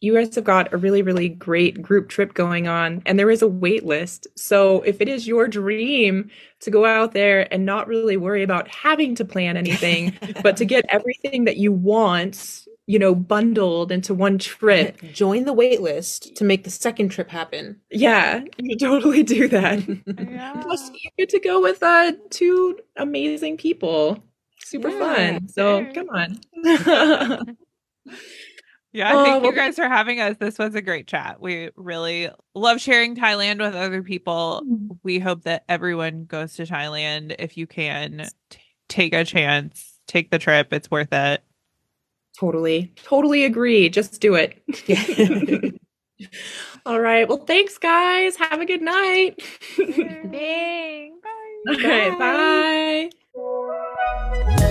you guys have got a really, really great group trip going on, and there is a wait list. So if it is your dream to go out there and not really worry about having to plan anything, but to get everything that you want, you know, bundled into one trip, Join the wait list to make the second trip happen. yeah, you totally do that. Yeah. Plus, you get to go with uh two amazing people. Super Yeah, fun. So come on. Yeah, Oh, thank well- you guys for having us. This was a great chat. We really love sharing Thailand with other people. We hope that everyone goes to Thailand if you can. T- take a chance, take the trip. It's worth it. Totally, totally agree. Just do it. All right. Well, thanks, guys. Have a good night. Bye. All right. Bye. bye.